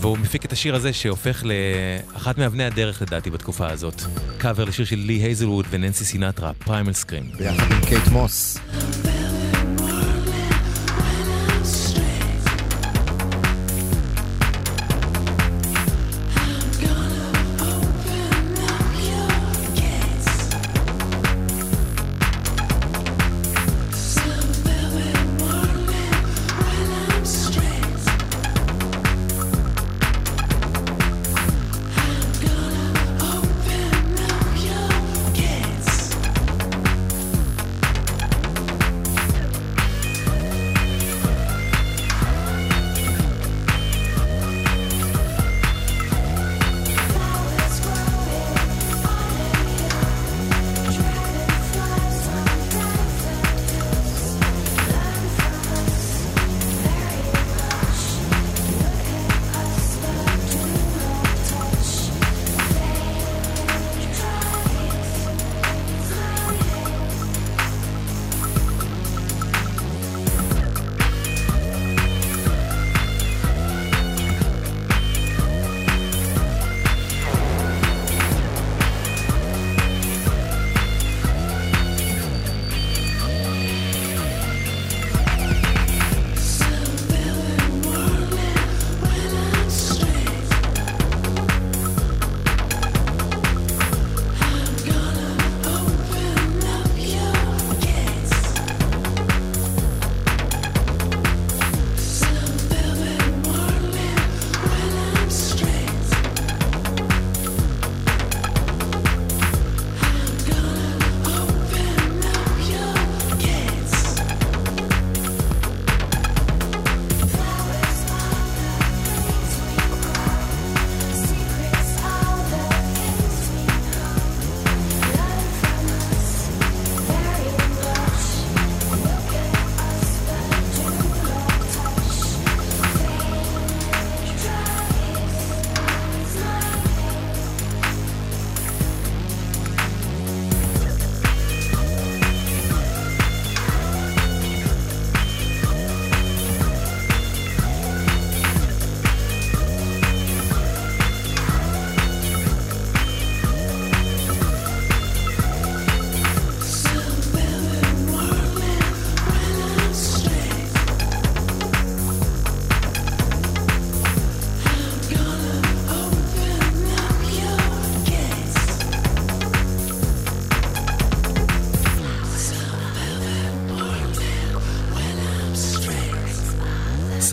והוא מפיק את השיר הזה שהופך לאחת מאבני הדרך לדעתי בתקופה הזאת. קאבר לשיר של לי הייזלווד וננסי סינטרה, Primal Scream. ביחד עם קייט מוס.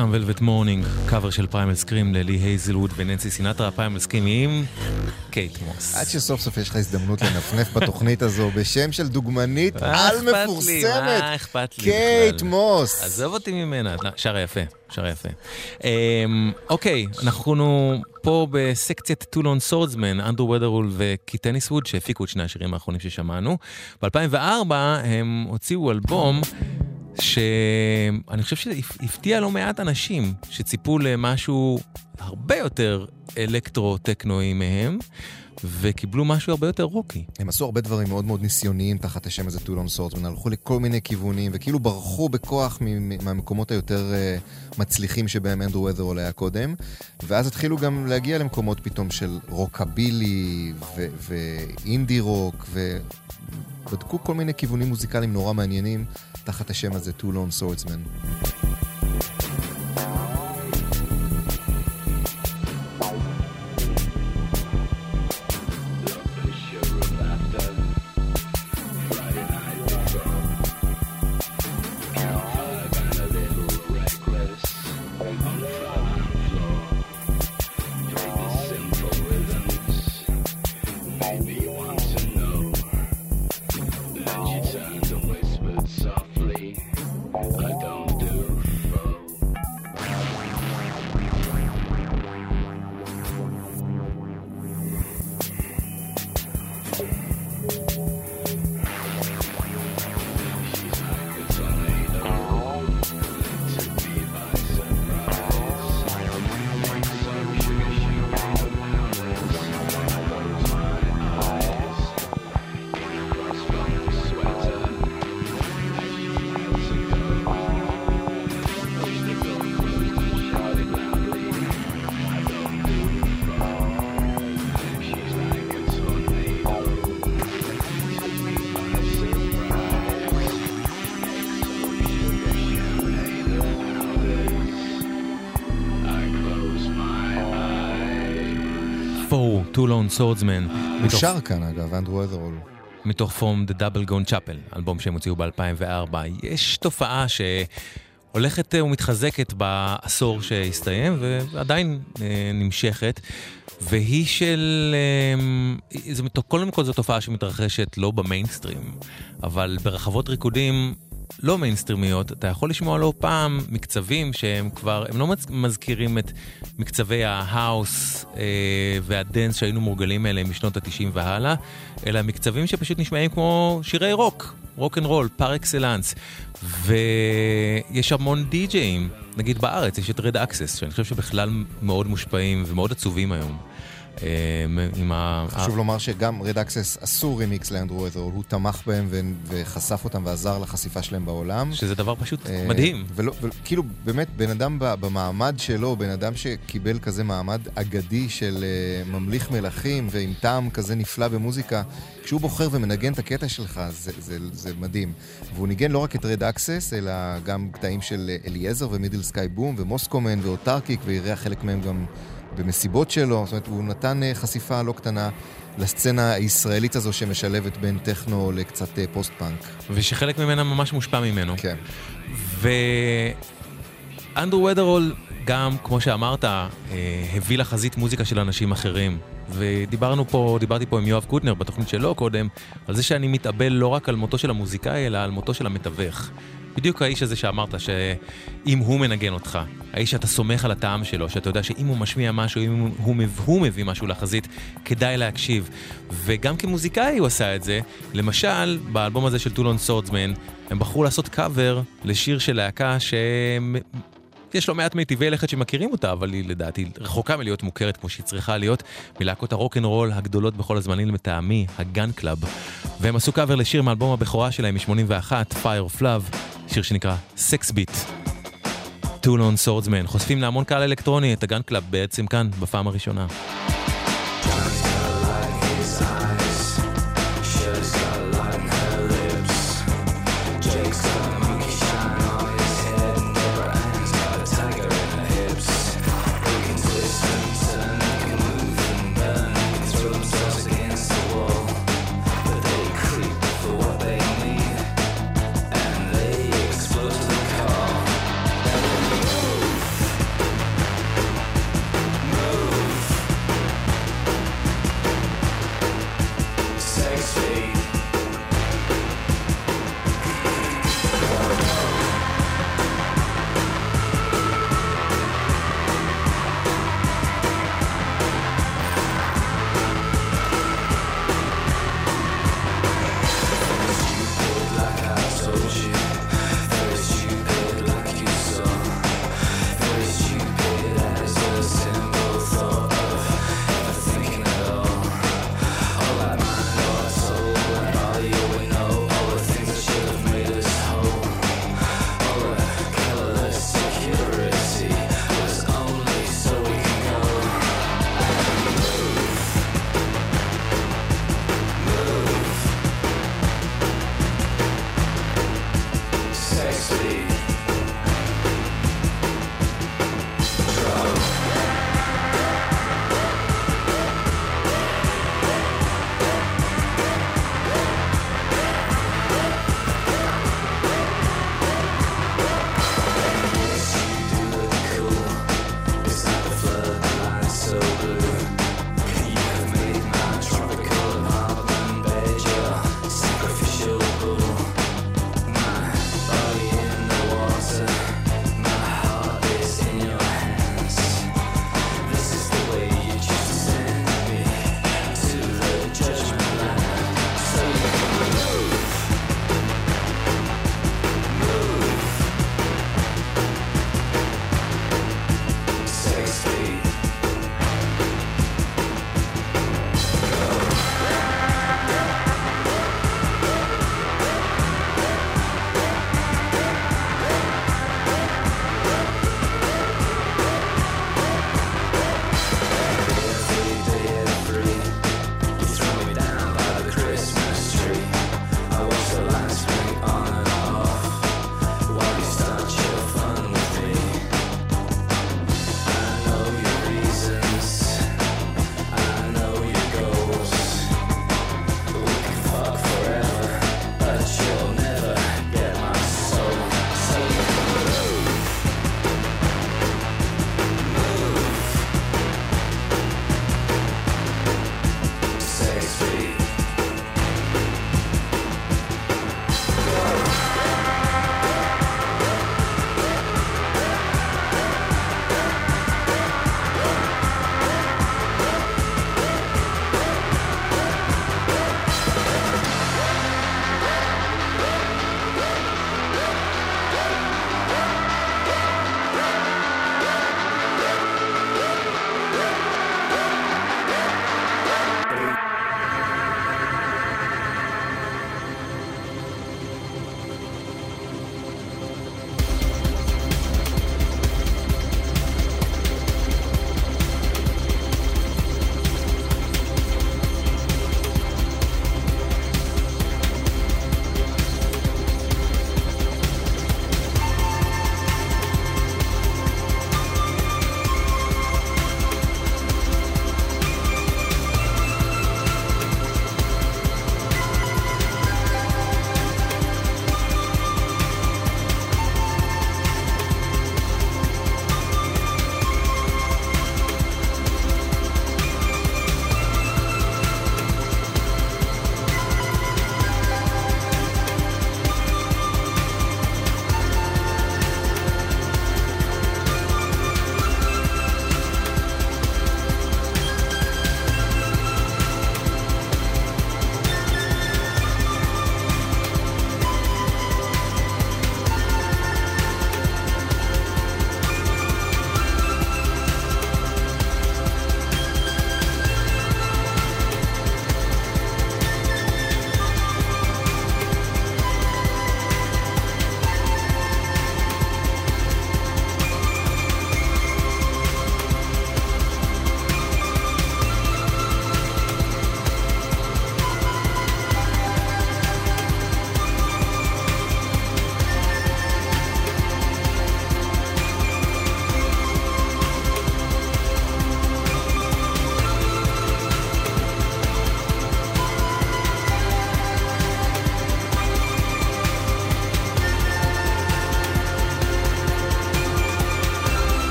Some Velvet Morning, קאבר של Primal Scream ללי הייזלווד וננסי סינטרה, Primal Scream עם קייט מוס. עד שסוף סוף יש לך הזדמנות לנפנף בתוכנית הזו בשם של דוגמנית על מפורסמת. מה אכפת לי קייט? מוס. עזוב אותי ממנה, לא, שרה יפה, שרה יפה. אמ, אוקיי, אנחנו פה בסקציית Two Lone Swordsmen, אנדרו ות'רול וקית' טניסווד, שהפיקו את שני השירים האחרונים ששמענו. ב-2004 הם הוציאו אלבום שאני חושב שהפתיע לא מעט אנשים שציפו למשהו הרבה יותר אלקטרו-טכנואי מהם. וקיבלו משהו הרבה יותר רוקי. הם עשו הרבה דברים מאוד מאוד ניסיוניים תחת השם הזה טולון סורטמן, הלכו לכל מיני כיוונים, וכאילו ברחו בכוח מהמקומות היותר uh, מצליחים שבהם אנדרו ות'רול היה קודם, ואז התחילו גם להגיע למקומות פתאום של רוקבילי ואינדי רוק, ובדקו כל מיני כיוונים מוזיקליים נורא מעניינים תחת השם הזה טולון סורטמן. Two Lone Swordsman. הוא שר כאן אגב, אנדרו אדרול. מתוך פורם The Double Gone Chapel, אלבום שהם הוציאו ב-2004. יש תופעה שהולכת ומתחזקת בעשור שהסתיים ועדיין אה, נמשכת, והיא של... אה, זה, קודם כל זו תופעה שמתרחשת לא במיינסטרים, אבל ברחבות ריקודים לא מיינסטרימיות, אתה יכול לשמוע לא פעם מקצבים שהם כבר, הם לא מזכירים את מקצבי ההאוס אה, והדנס שהיינו מורגלים אליהם משנות ה-90 והלאה, אלא מקצבים שפשוט נשמעים כמו שירי רוק, רוק אנד רול, par excellence. ויש המון די-ג'אים, נגיד בארץ יש את Red Axes, שאני חושב שבכלל מאוד מושפעים ומאוד אהובים היום. עם ה... חשוב לומר שגם Red Axes עשו רימיקס לאנדרו ות'רול, הוא תמך בהם וחשף אותם ועזר לחשיפה שלהם בעולם. שזה דבר פשוט מדהים. וכאילו, באמת, בן אדם במעמד שלו, בן אדם שקיבל כזה מעמד אגדי של ממליך מלכים ועם טעם כזה נפלא במוזיקה, כשהוא בוחר ומנגן את הקטע שלך, זה, זה, זה מדהים. והוא ניגן לא רק את Red Axes, אלא גם קטעים של אליעזר ו Middle Sky Boom ומוסקומן ו Autarkic, ואירח חלק מהם גם במסיבות שלו, זאת אומרת, הוא נתן אה, חשיפה לא קטנה לסצנה הישראלית הזו שמשלבת בין טכנו לקצת אה, פוסט-פאנק. ושחלק ממנה ממש מושפע ממנו. כן. ואנדרו ודרול גם, כמו שאמרת, אה, הביא לחזית מוזיקה של אנשים אחרים. ודיברנו פה, דיברתי פה עם יואב קוטנר בתוכנית שלו קודם, על זה שאני מתאבל לא רק על מותו של המוזיקאי, אלא על מותו של המתווך. בדיוק האיש הזה שאמרת, שאם הוא מנגן אותך, האיש שאתה סומך על הטעם שלו, שאתה יודע שאם הוא משמיע משהו, אם הוא, הוא, מביא משהו לחזית, כדאי להקשיב. וגם כמוזיקאי הוא עשה את זה. למשל, באלבום הזה של Two Lone Swordsmen, הם בחרו לעשות קאבר לשיר של להקה ש... יש לא מעט מיטיבי לכת שמכירים אותה, אבל היא לדעתי רחוקה מלהיות מוכרת כמו שהיא צריכה להיות, מלהקות הרוקנרול הגדולות בכל הזמנים לטעמי, ה Gun Club. והם עשו קאבר לשיר מאלבום הבכורה שלהם מ-81, Fire of Love, שיר שנקרא Sex Beat. Two Lone Swordsmen, חושפים להמון קהל אלקטרוני את ה Gun Club בעצם כאן, בפעם הראשונה.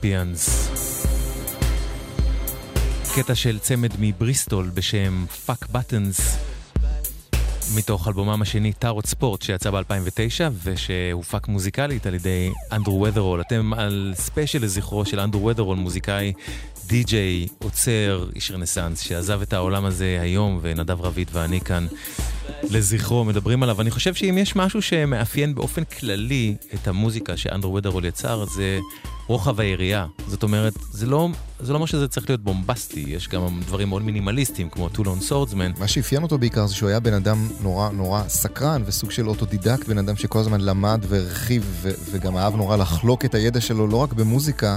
Olympians. קטע של צמד מבריסטול בשם Fuck Buttons, מתוך אלבומם השני Tarot Sport שיצא ב-2009 ושהופק מוזיקלית על ידי אנדרו ות'רול. אתם על ספיישל לזכרו של אנדרו ות'רול, מוזיקאי, די-ג'יי, אוצר, איש רנסאנס, שעזב את העולם הזה היום ונדב רביד ואני כאן לזכרו מדברים עליו. אני חושב שאם יש משהו שמאפיין באופן כללי את המוזיקה שאנדרו ות'רול יצר, זה רוחב היריעה. זאת אומרת, זה לא, זה לא אומר שזה צריך להיות בומבסטי, יש גם דברים מאוד מינימליסטיים, כמו Two Lone Swordsmen. מה שאפיין אותו בעיקר זה שהוא היה בן אדם נורא נורא סקרן וסוג של אוטודידקט, בן אדם שכל הזמן למד והרחיב וגם אהב נורא לחלוק את הידע שלו לא רק במוזיקה,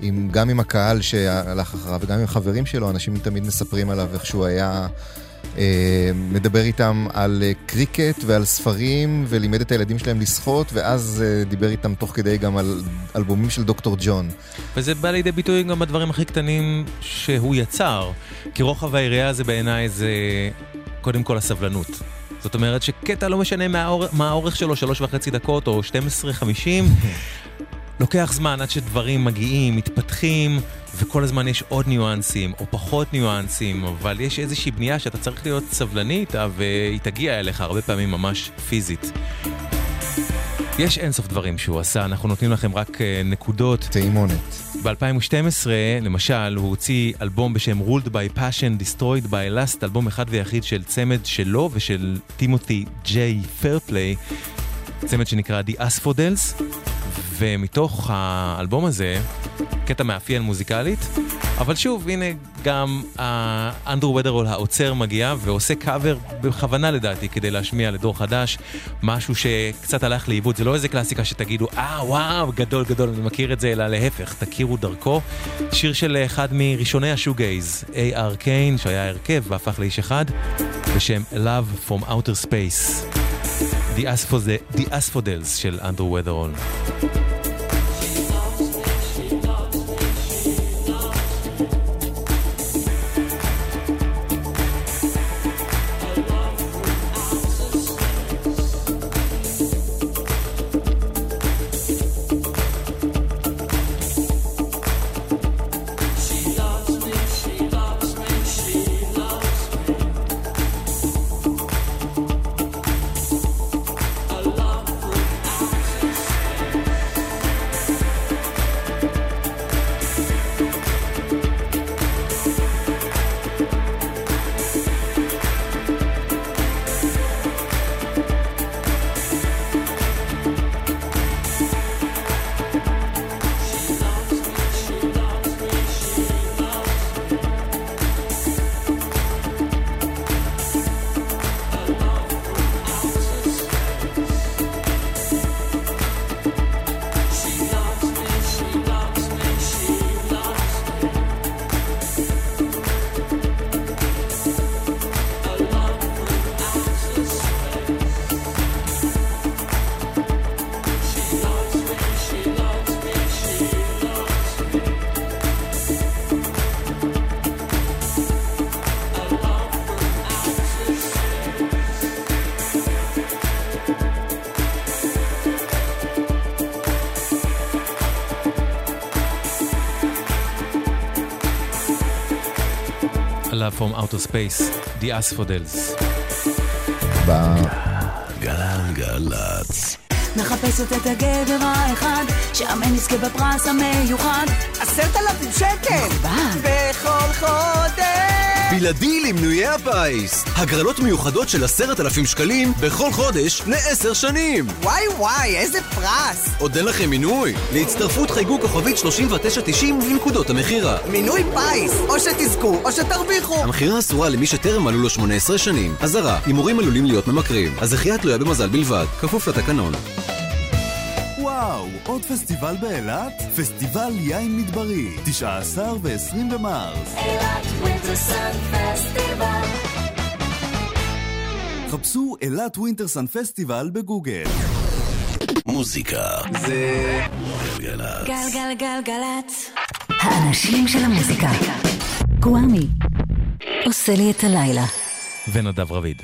עם, גם עם הקהל שהלך אחריו וגם עם חברים שלו, אנשים תמיד מספרים עליו איך שהוא היה... אה, מדבר איתם על אה, קריקט ועל ספרים, ולימד את הילדים שלהם לשחות, ואז אה, דיבר איתם תוך כדי גם על אלבומים של דוקטור ג'ון. וזה בא לידי ביטוי גם בדברים הכי קטנים שהוא יצר, כי רוחב היריעה זה בעיניי זה קודם כל הסבלנות. זאת אומרת שקטע לא משנה מה האורך, מה האורך שלו, שלוש וחצי דקות או 12-50, לוקח זמן עד שדברים מגיעים, מתפתחים, וכל הזמן יש עוד ניואנסים, או פחות ניואנסים, אבל יש איזושהי בנייה שאתה צריך להיות סבלני איתה, והיא תגיע אליך הרבה פעמים ממש פיזית. יש אינסוף דברים שהוא עשה, אנחנו נותנים לכם רק uh, נקודות. טעימונת. ב-2012, למשל, הוא הוציא אלבום בשם Ruled by Passion, Destroyed by Lust, אלבום אחד ויחיד של צמד שלו ושל טימותי ג'יי פרפליי, צמד שנקרא The Asphodels. ומתוך האלבום הזה, קטע מאפיין מוזיקלית, אבל שוב, הנה גם אנדרו ודרול העוצר מגיע ועושה קאבר בכוונה לדעתי כדי להשמיע לדור חדש משהו שקצת הלך לאיבוד. זה לא איזה קלאסיקה שתגידו, אה וואו, גדול גדול, אני מכיר את זה, אלא להפך, תכירו דרכו. שיר של אחד מראשוני השוגייז, A.R. קיין, שהיה הרכב והפך לאיש אחד, בשם Love from Outer Space. The Asphodels של אנדרו ודרול. Outer Space, The Asphodels. גלגלצ. מחפשת את הגבר האחד, שאמן יזכה בפרס המיוחד. עשרת אלפים שקל! מכובד. בכל חודש! בלעדי למנויי הפיס. הגרלות מיוחדות של עשרת אלפים שקלים בכל חודש לעשר שנים. וואי וואי, איזה פרס! עוד אין לכם מינוי? להצטרפות חייגו כוכבית 3990 לנקודות המכירה. מינוי פיס! או שתזכו, או שתרוויחו! המכירה אסורה למי שטרם מלאו לו 18 שנים. אזהרה, הימורים עלולים להיות ממכרים. הזכייה תלויה במזל בלבד, כפוף לתקנון. וואו, עוד פסטיבל באילת? פסטיבל יין מדברי, 19 ו-20 במרס. חפשו אילת ווינטרסן פסטיבל בגוגל. מוזיקה זה גלגלצ. גלגלגלגלצ. האנשים של המוזיקה. גוואמי. עושה לי את הלילה. ונדב רביד.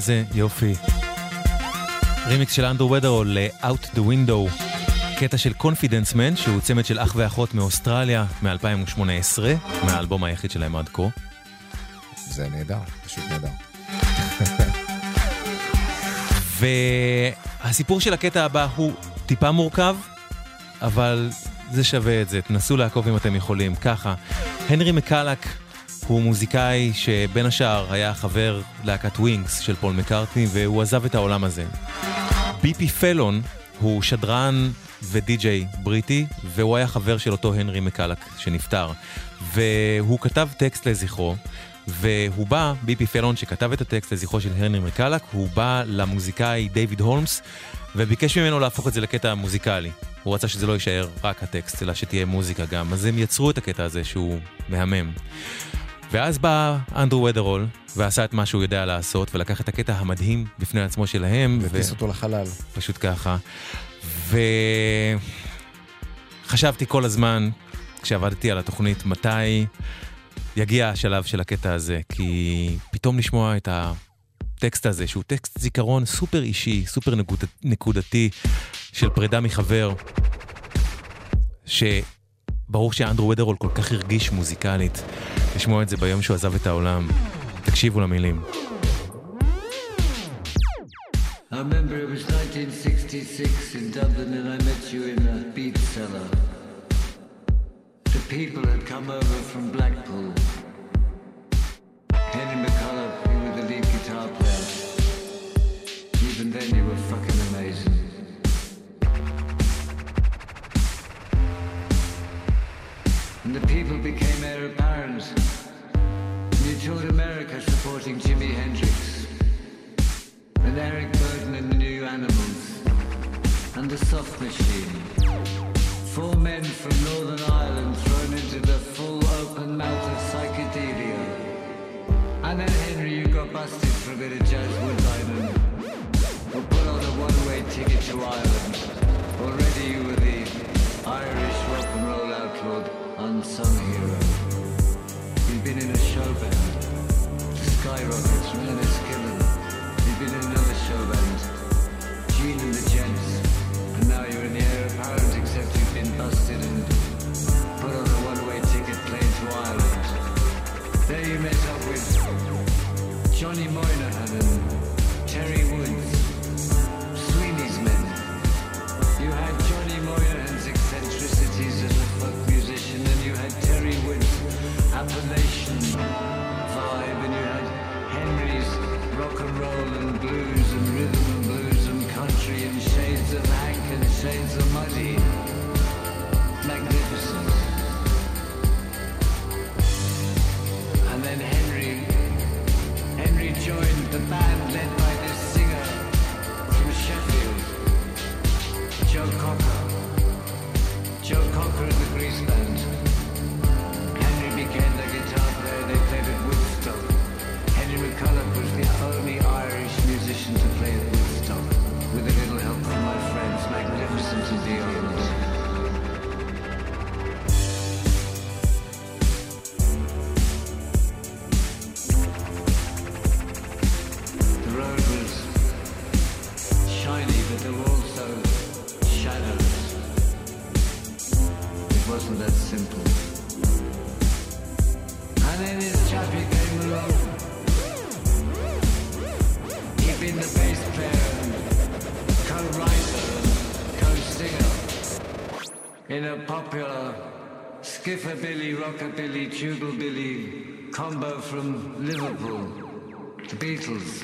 איזה יופי. רימיקס של אנדרו ות'רול ל-Out the Window. קטע של Confidence Man, שהוא צמד של אח ואחות מאוסטרליה מ-2018, מהאלבום היחיד שלהם עד כה. זה נהדר, פשוט נהדר. והסיפור של הקטע הבא הוא טיפה מורכב, אבל זה שווה את זה, תנסו לעקוב אם אתם יכולים. ככה, הנרי מקלק הוא מוזיקאי שבין השאר היה חבר להקת Wings של פול מקארטני, והוא עזב את העולם הזה. בי פי פאלון הוא שדרן ודי-ג'יי בריטי, והוא היה חבר של אותו הנרי מקלק שנפטר. והוא כתב טקסט לזכרו, והוא בא, בי פי פאלון שכתב את הטקסט לזכרו של הנרי מקלק, הוא בא למוזיקאי דיוויד הולמס, וביקש ממנו להפוך את זה לקטע מוזיקלי. הוא רצה שזה לא יישאר רק הטקסט, אלא שתהיה מוזיקה גם. אז הם יצרו את הקטע הזה שהוא מהמם. ואז בא אנדרו ודרול, ועשה את מה שהוא יודע לעשות, ולקח את הקטע המדהים בפני עצמו שלהם. והטיס ו... אותו לחלל. פשוט ככה. וחשבתי כל הזמן, כשעבדתי על התוכנית, מתי יגיע השלב של הקטע הזה, כי פתאום לשמוע את הטקסט הזה, שהוא טקסט זיכרון סופר אישי, סופר נקוד, נקודתי, של פרידה מחבר, שברור שאנדרו ודרול כל כך הרגיש מוזיקלית, לשמוע את זה ביום שהוא עזב את העולם. תקשיבו למילים. I remember it was 1966 in Dublin and then you were fucking And the people became heir apparent. And you toured America supporting Jimi Hendrix. And Eric Burden and the New Animals. And the Soft Machine. Four men from Northern Ireland thrown into the full open mouth of psychedelia. And then Henry, you got busted for a bit of jazz woodline and were put on a one-way ticket to Ireland. Roll and blues and rhythm and blues and country and shades of Hank and shades of Muddy. Magnificent. And then Henry, Henry joined the band led by popular skiffabilly, rockabilly, tubalbilly combo from Liverpool, the Beatles,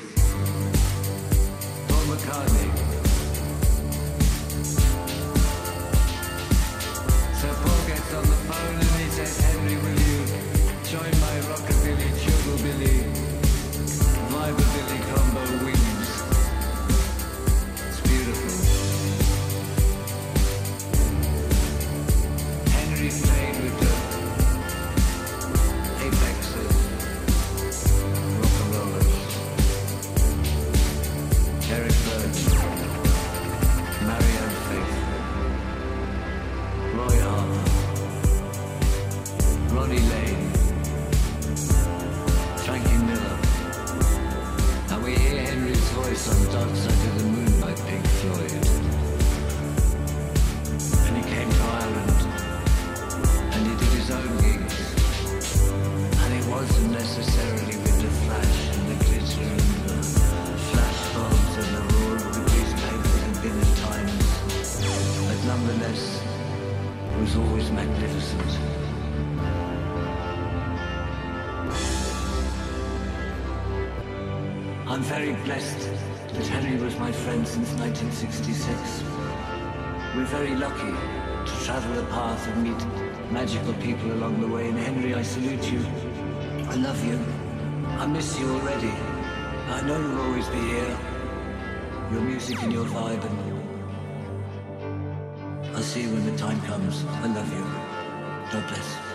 that Henry was my friend since 1966. We're very lucky to travel the path and meet magical people along the way. And Henry, I salute you. I love you. I miss you already. I know you'll always be here. Your music and your vibe and I'll see you when the time comes. I love you. God bless.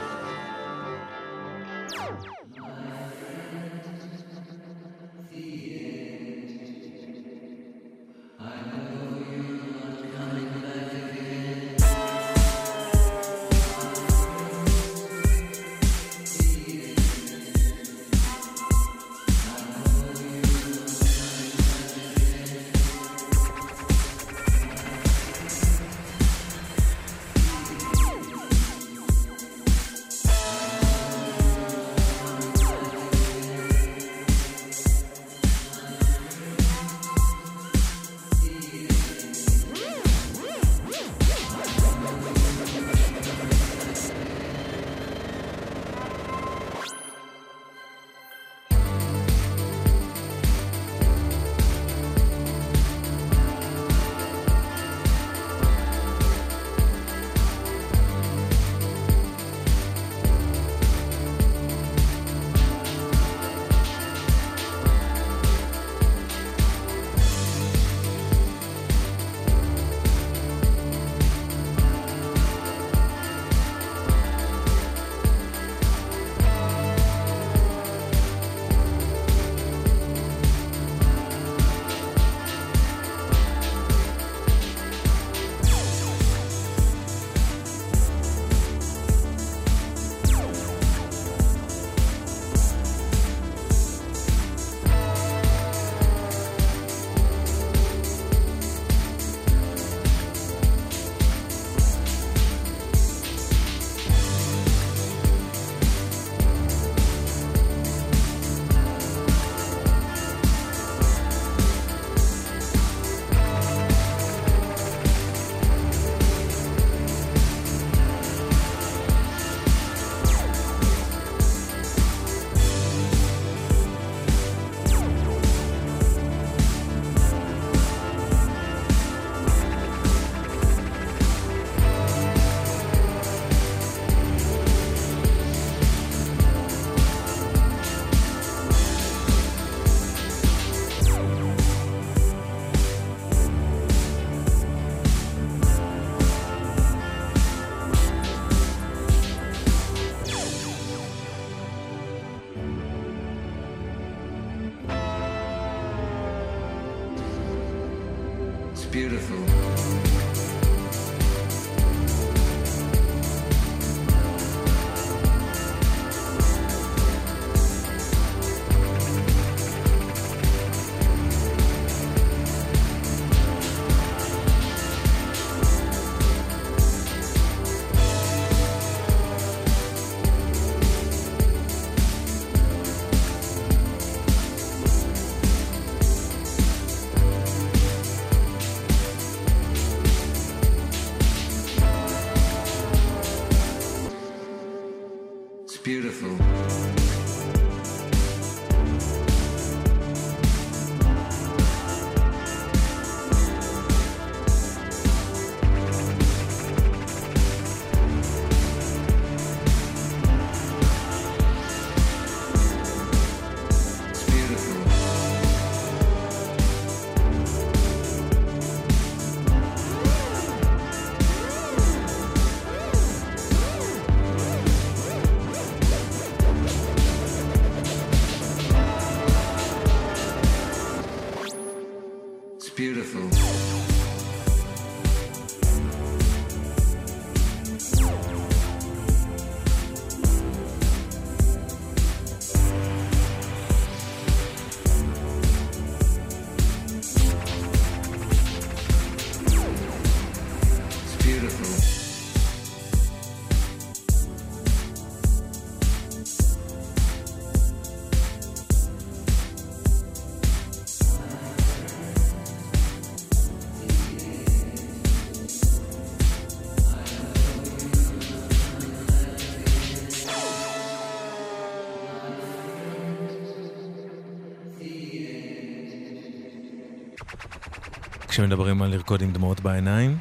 כשמדברים על לרקוד עם דמעות בעיניים,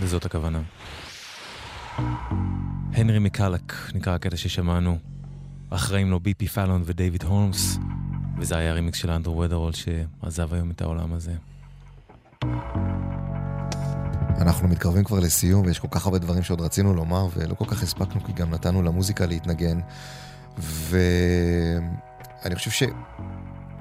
וזאת הכוונה. הנרי מקלק נקרא הקטע ששמענו. אחראים לו ביפי פאלון ודייוויד הולמס, וזה היה רימיקס של אנדרו ודרול שעזב היום את העולם הזה. אנחנו מתקרבים כבר לסיום, ויש כל כך הרבה דברים שעוד רצינו לומר, ולא כל כך הספקנו, כי גם נתנו למוזיקה להתנגן. ואני חושב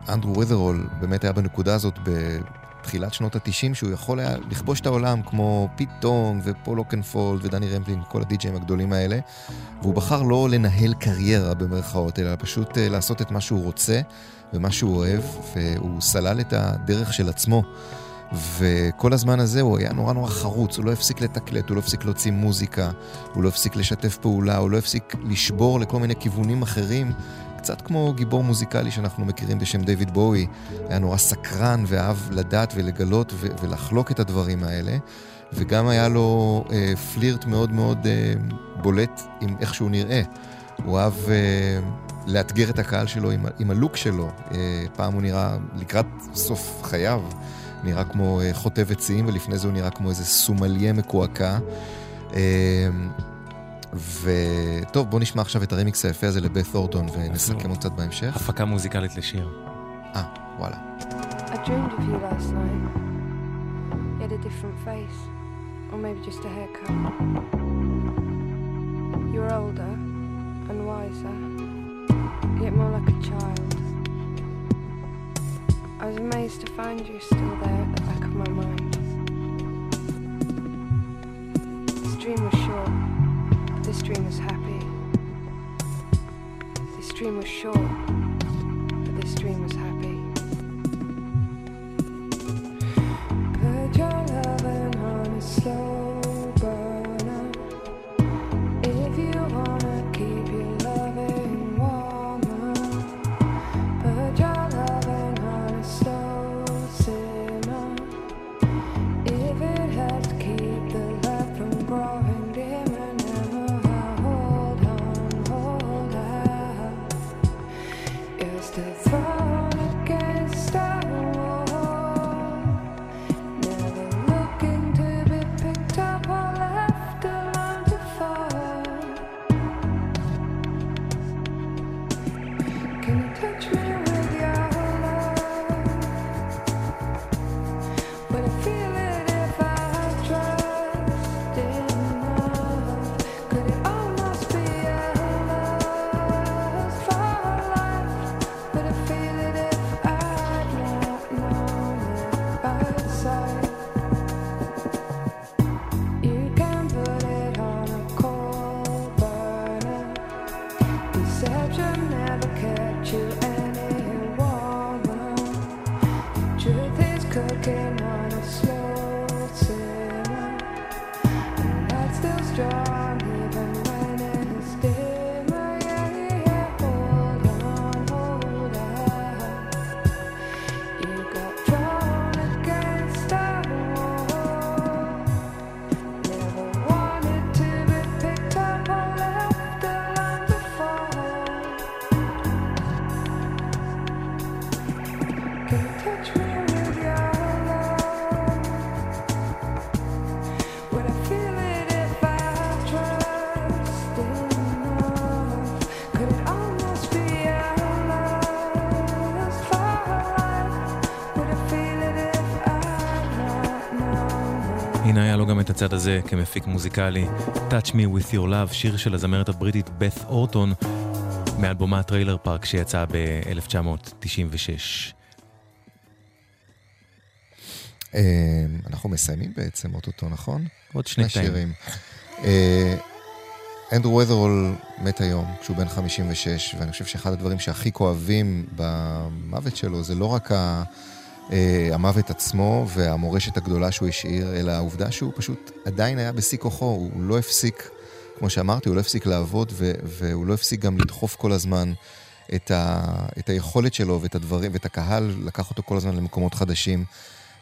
שאנדרו ות'רול באמת היה בנקודה הזאת בתחילת שנות ה-90, שהוא יכול היה לכבוש את העולם, כמו פיט טונג ופול אוקנפולד ודני רמפלינג, כל הדי-ג'אים הגדולים האלה. והוא בחר לא לנהל קריירה במרכאות, אלא פשוט אה, לעשות את מה שהוא רוצה ומה שהוא אוהב, והוא סלל את הדרך של עצמו. וכל הזמן הזה הוא היה נורא נורא חרוץ, הוא לא הפסיק לתקלט, הוא לא הפסיק להוציא מוזיקה, הוא לא הפסיק לשתף פעולה, הוא לא הפסיק לשבור לכל מיני כיוונים אחרים. קצת כמו גיבור מוזיקלי שאנחנו מכירים בשם דיוויד בואי, היה נורא סקרן ואהב לדעת ולגלות ו- ולחלוק את הדברים האלה. וגם היה לו אה, פלירט מאוד מאוד אה, בולט עם איך שהוא נראה. הוא אהב אה, לאתגר את הקהל שלו עם, עם הלוק שלו. אה, פעם הוא נראה לקראת סוף חייו. נראה כמו אה, חוטב עצים, ולפני זה הוא נראה כמו איזה סומליה מקועקע. אה, וטוב, בוא נשמע עכשיו את הרמיקס היפה הזה לבית אורטון ונסכם עוד קצת בהמשך. הפקה מוזיקלית לשיר. אה, וואלה. I dreamed of you last night. You had a different face, or maybe just a haircut. You were older and wiser, yet more like a child. I was amazed to find you still there at the back of my mind. This dream was this dream was happy. This dream was short, but this dream was happy. הצד הזה כמפיק מוזיקלי. Touch Me With Your Love, שיר של הזמרת הבריטית בת אורטון, מאלבומה Trailer Park שיצא ב-1996. אה, אנחנו מסיימים בעצם אוטוטו, נכון? עוד שני. שירים. אנדרו ות'רול מת היום, כשהוא בן 56, ואני חושב שאחד הדברים שהכי כואבים במוות שלו זה לא רק ה... אה, המוות עצמו והמורשת הגדולה שהוא השאיר, אלא העובדה שהוא פשוט עדיין היה בשיא כוחו, הוא לא הפסיק, כמו שאמרתי, הוא לא הפסיק לעבוד, והוא לא הפסיק גם לדחוף כל הזמן את, ה- את היכולת שלו ואת הדברים, ואת הקהל, לקח אותו כל הזמן למקומות חדשים.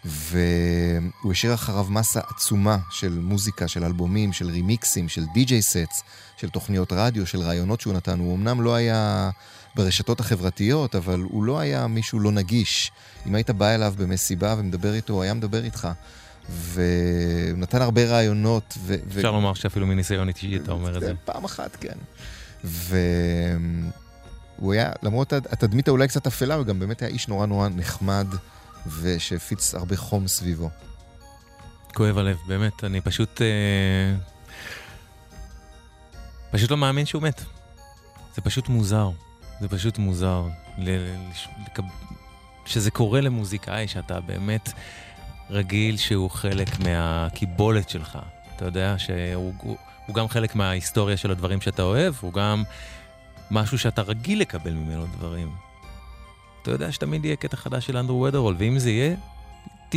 והוא השאיר אחריו מסה עצומה של מוזיקה, של אלבומים, של רימיקסים, של די.ג'יי סטס, של תוכניות רדיו, של רעיונות שהוא נתן. הוא אמנם לא היה ברשתות החברתיות, אבל הוא לא היה מישהו לא נגיש. אם היית בא אליו במסיבה ומדבר איתו, הוא היה מדבר איתך. והוא נתן הרבה רעיונות. ו- ו- אפשר לומר שאפילו מניסיון אישי אתה אומר את זה. פעם אחת, כן. והוא היה, למרות הת- התדמית האולי קצת אפלה, הוא גם באמת היה איש נורא נורא נחמד, ושהפיץ הרבה חום סביבו. כואב הלב, באמת, אני פשוט... אה, פשוט לא מאמין שהוא מת. זה פשוט מוזר. זה פשוט מוזר. שזה קורה למוזיקאי שאתה באמת רגיל שהוא חלק מהקיבולת שלך. אתה יודע שהוא הוא, גם חלק מההיסטוריה של הדברים שאתה אוהב, הוא גם משהו שאתה רגיל לקבל ממנו דברים. אתה יודע שתמיד יהיה קטע חדש של אנדרו ודרול, ואם זה יהיה, 99%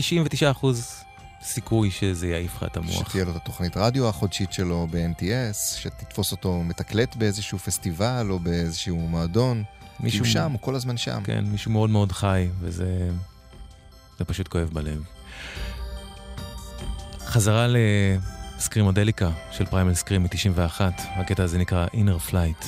סיכוי שזה יעיף לך את המוח. שתהיה לו את התוכנית רדיו החודשית שלו ב-NTS, שתתפוס אותו מתקלט באיזשהו פסטיבל או באיזשהו מועדון. מישהו- שם, הוא כל הזמן שם. כן, מישהו מאוד מאוד חי, וזה זה פשוט כואב בלב. חזרה לסקרימודליקה של פריימל סקרים מ-91, הקטע הזה נקרא Inner Flight.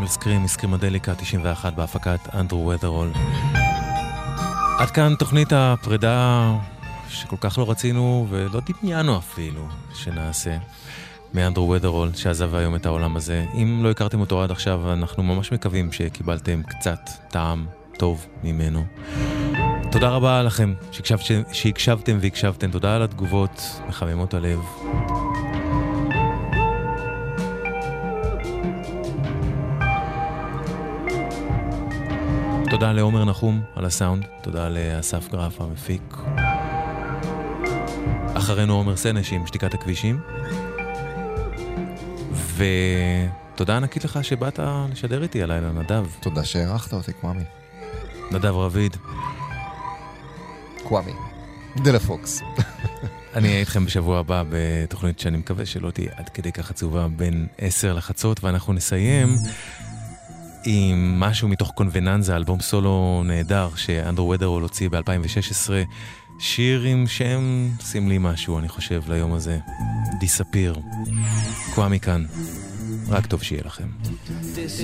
Flight, פריימל סקרים, מסקרימדליקה 91 בהפקת אנדרו ות'רול. עד כאן תוכנית הפרידה שכל כך לא רצינו ולא דמיינו אפילו שנעשה מאנדרו ות'רול שעזב היום את העולם הזה. אם לא הכרתם אותו עד עכשיו, אנחנו ממש מקווים שקיבלתם קצת טעם טוב ממנו. תודה רבה לכם שהקשבת, שהקשבתם והקשבתם, תודה על התגובות, מחממות הלב. תודה לעומר נחום על הסאונד, תודה לאסף גרף המפיק. אחרינו עומר סנש עם שתיקת הכבישים. ותודה ענקית לך שבאת לשדר איתי הלילה, נדב. תודה שהערכת אותי, קוואמי. נדב רביד. קוואמי. דלה פוקס. אני אהיה איתכם בשבוע הבא בתוכנית שאני מקווה שלא תהיה עד כדי כך עצובה בין 10 לחצות, ואנחנו נסיים עם משהו מתוך קונבננזה, אלבום סולו נהדר שאנדרו ודרול הוציא ב-2016. שיר עם שם סמלי משהו, אני חושב, ליום הזה. דיספיר. קוואמי כאן. רק טוב שיהיה לכם. This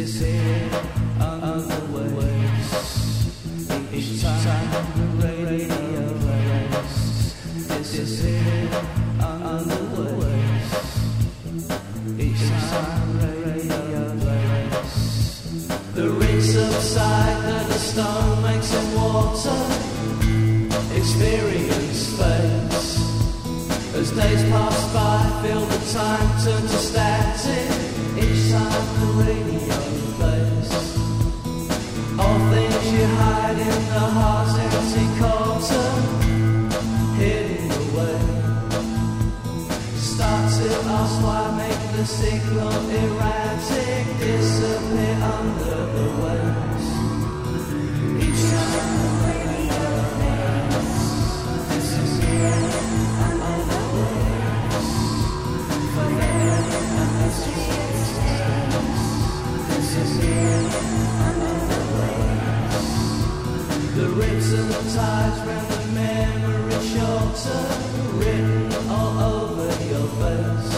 is it, subside and the stone makes some water. Experience fades. As days pass by, feel the time turn to static. Each time the radio plays. All things you hide in the heart's empty quarter, Ask why make the signal erratic, disappear under the waves. Each time the radio plays, disappear under the waves. Disappear under the waves. The rips and the tides round the memory shorter, written all over your face.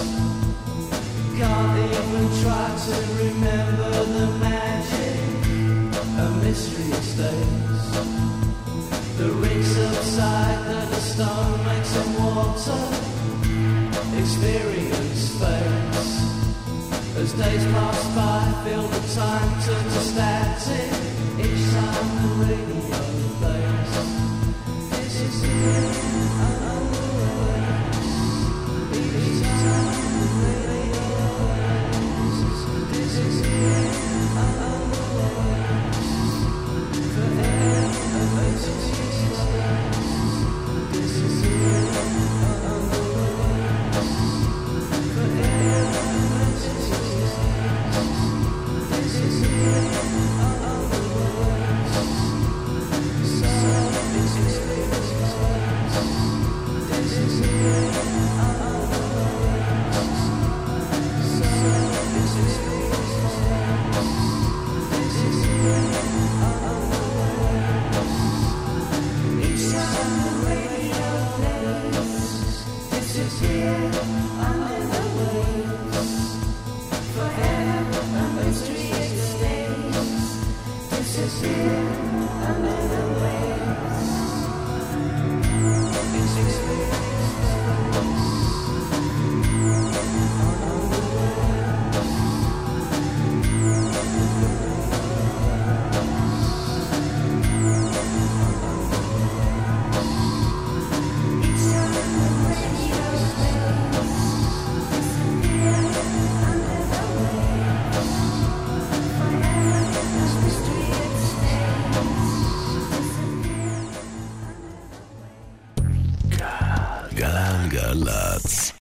Try to remember the magic, a mystery stays. The rings subside, that the stone makes some water, experience fades. As days pass by, feel the time turn to static. Each time the radio plays, this is the end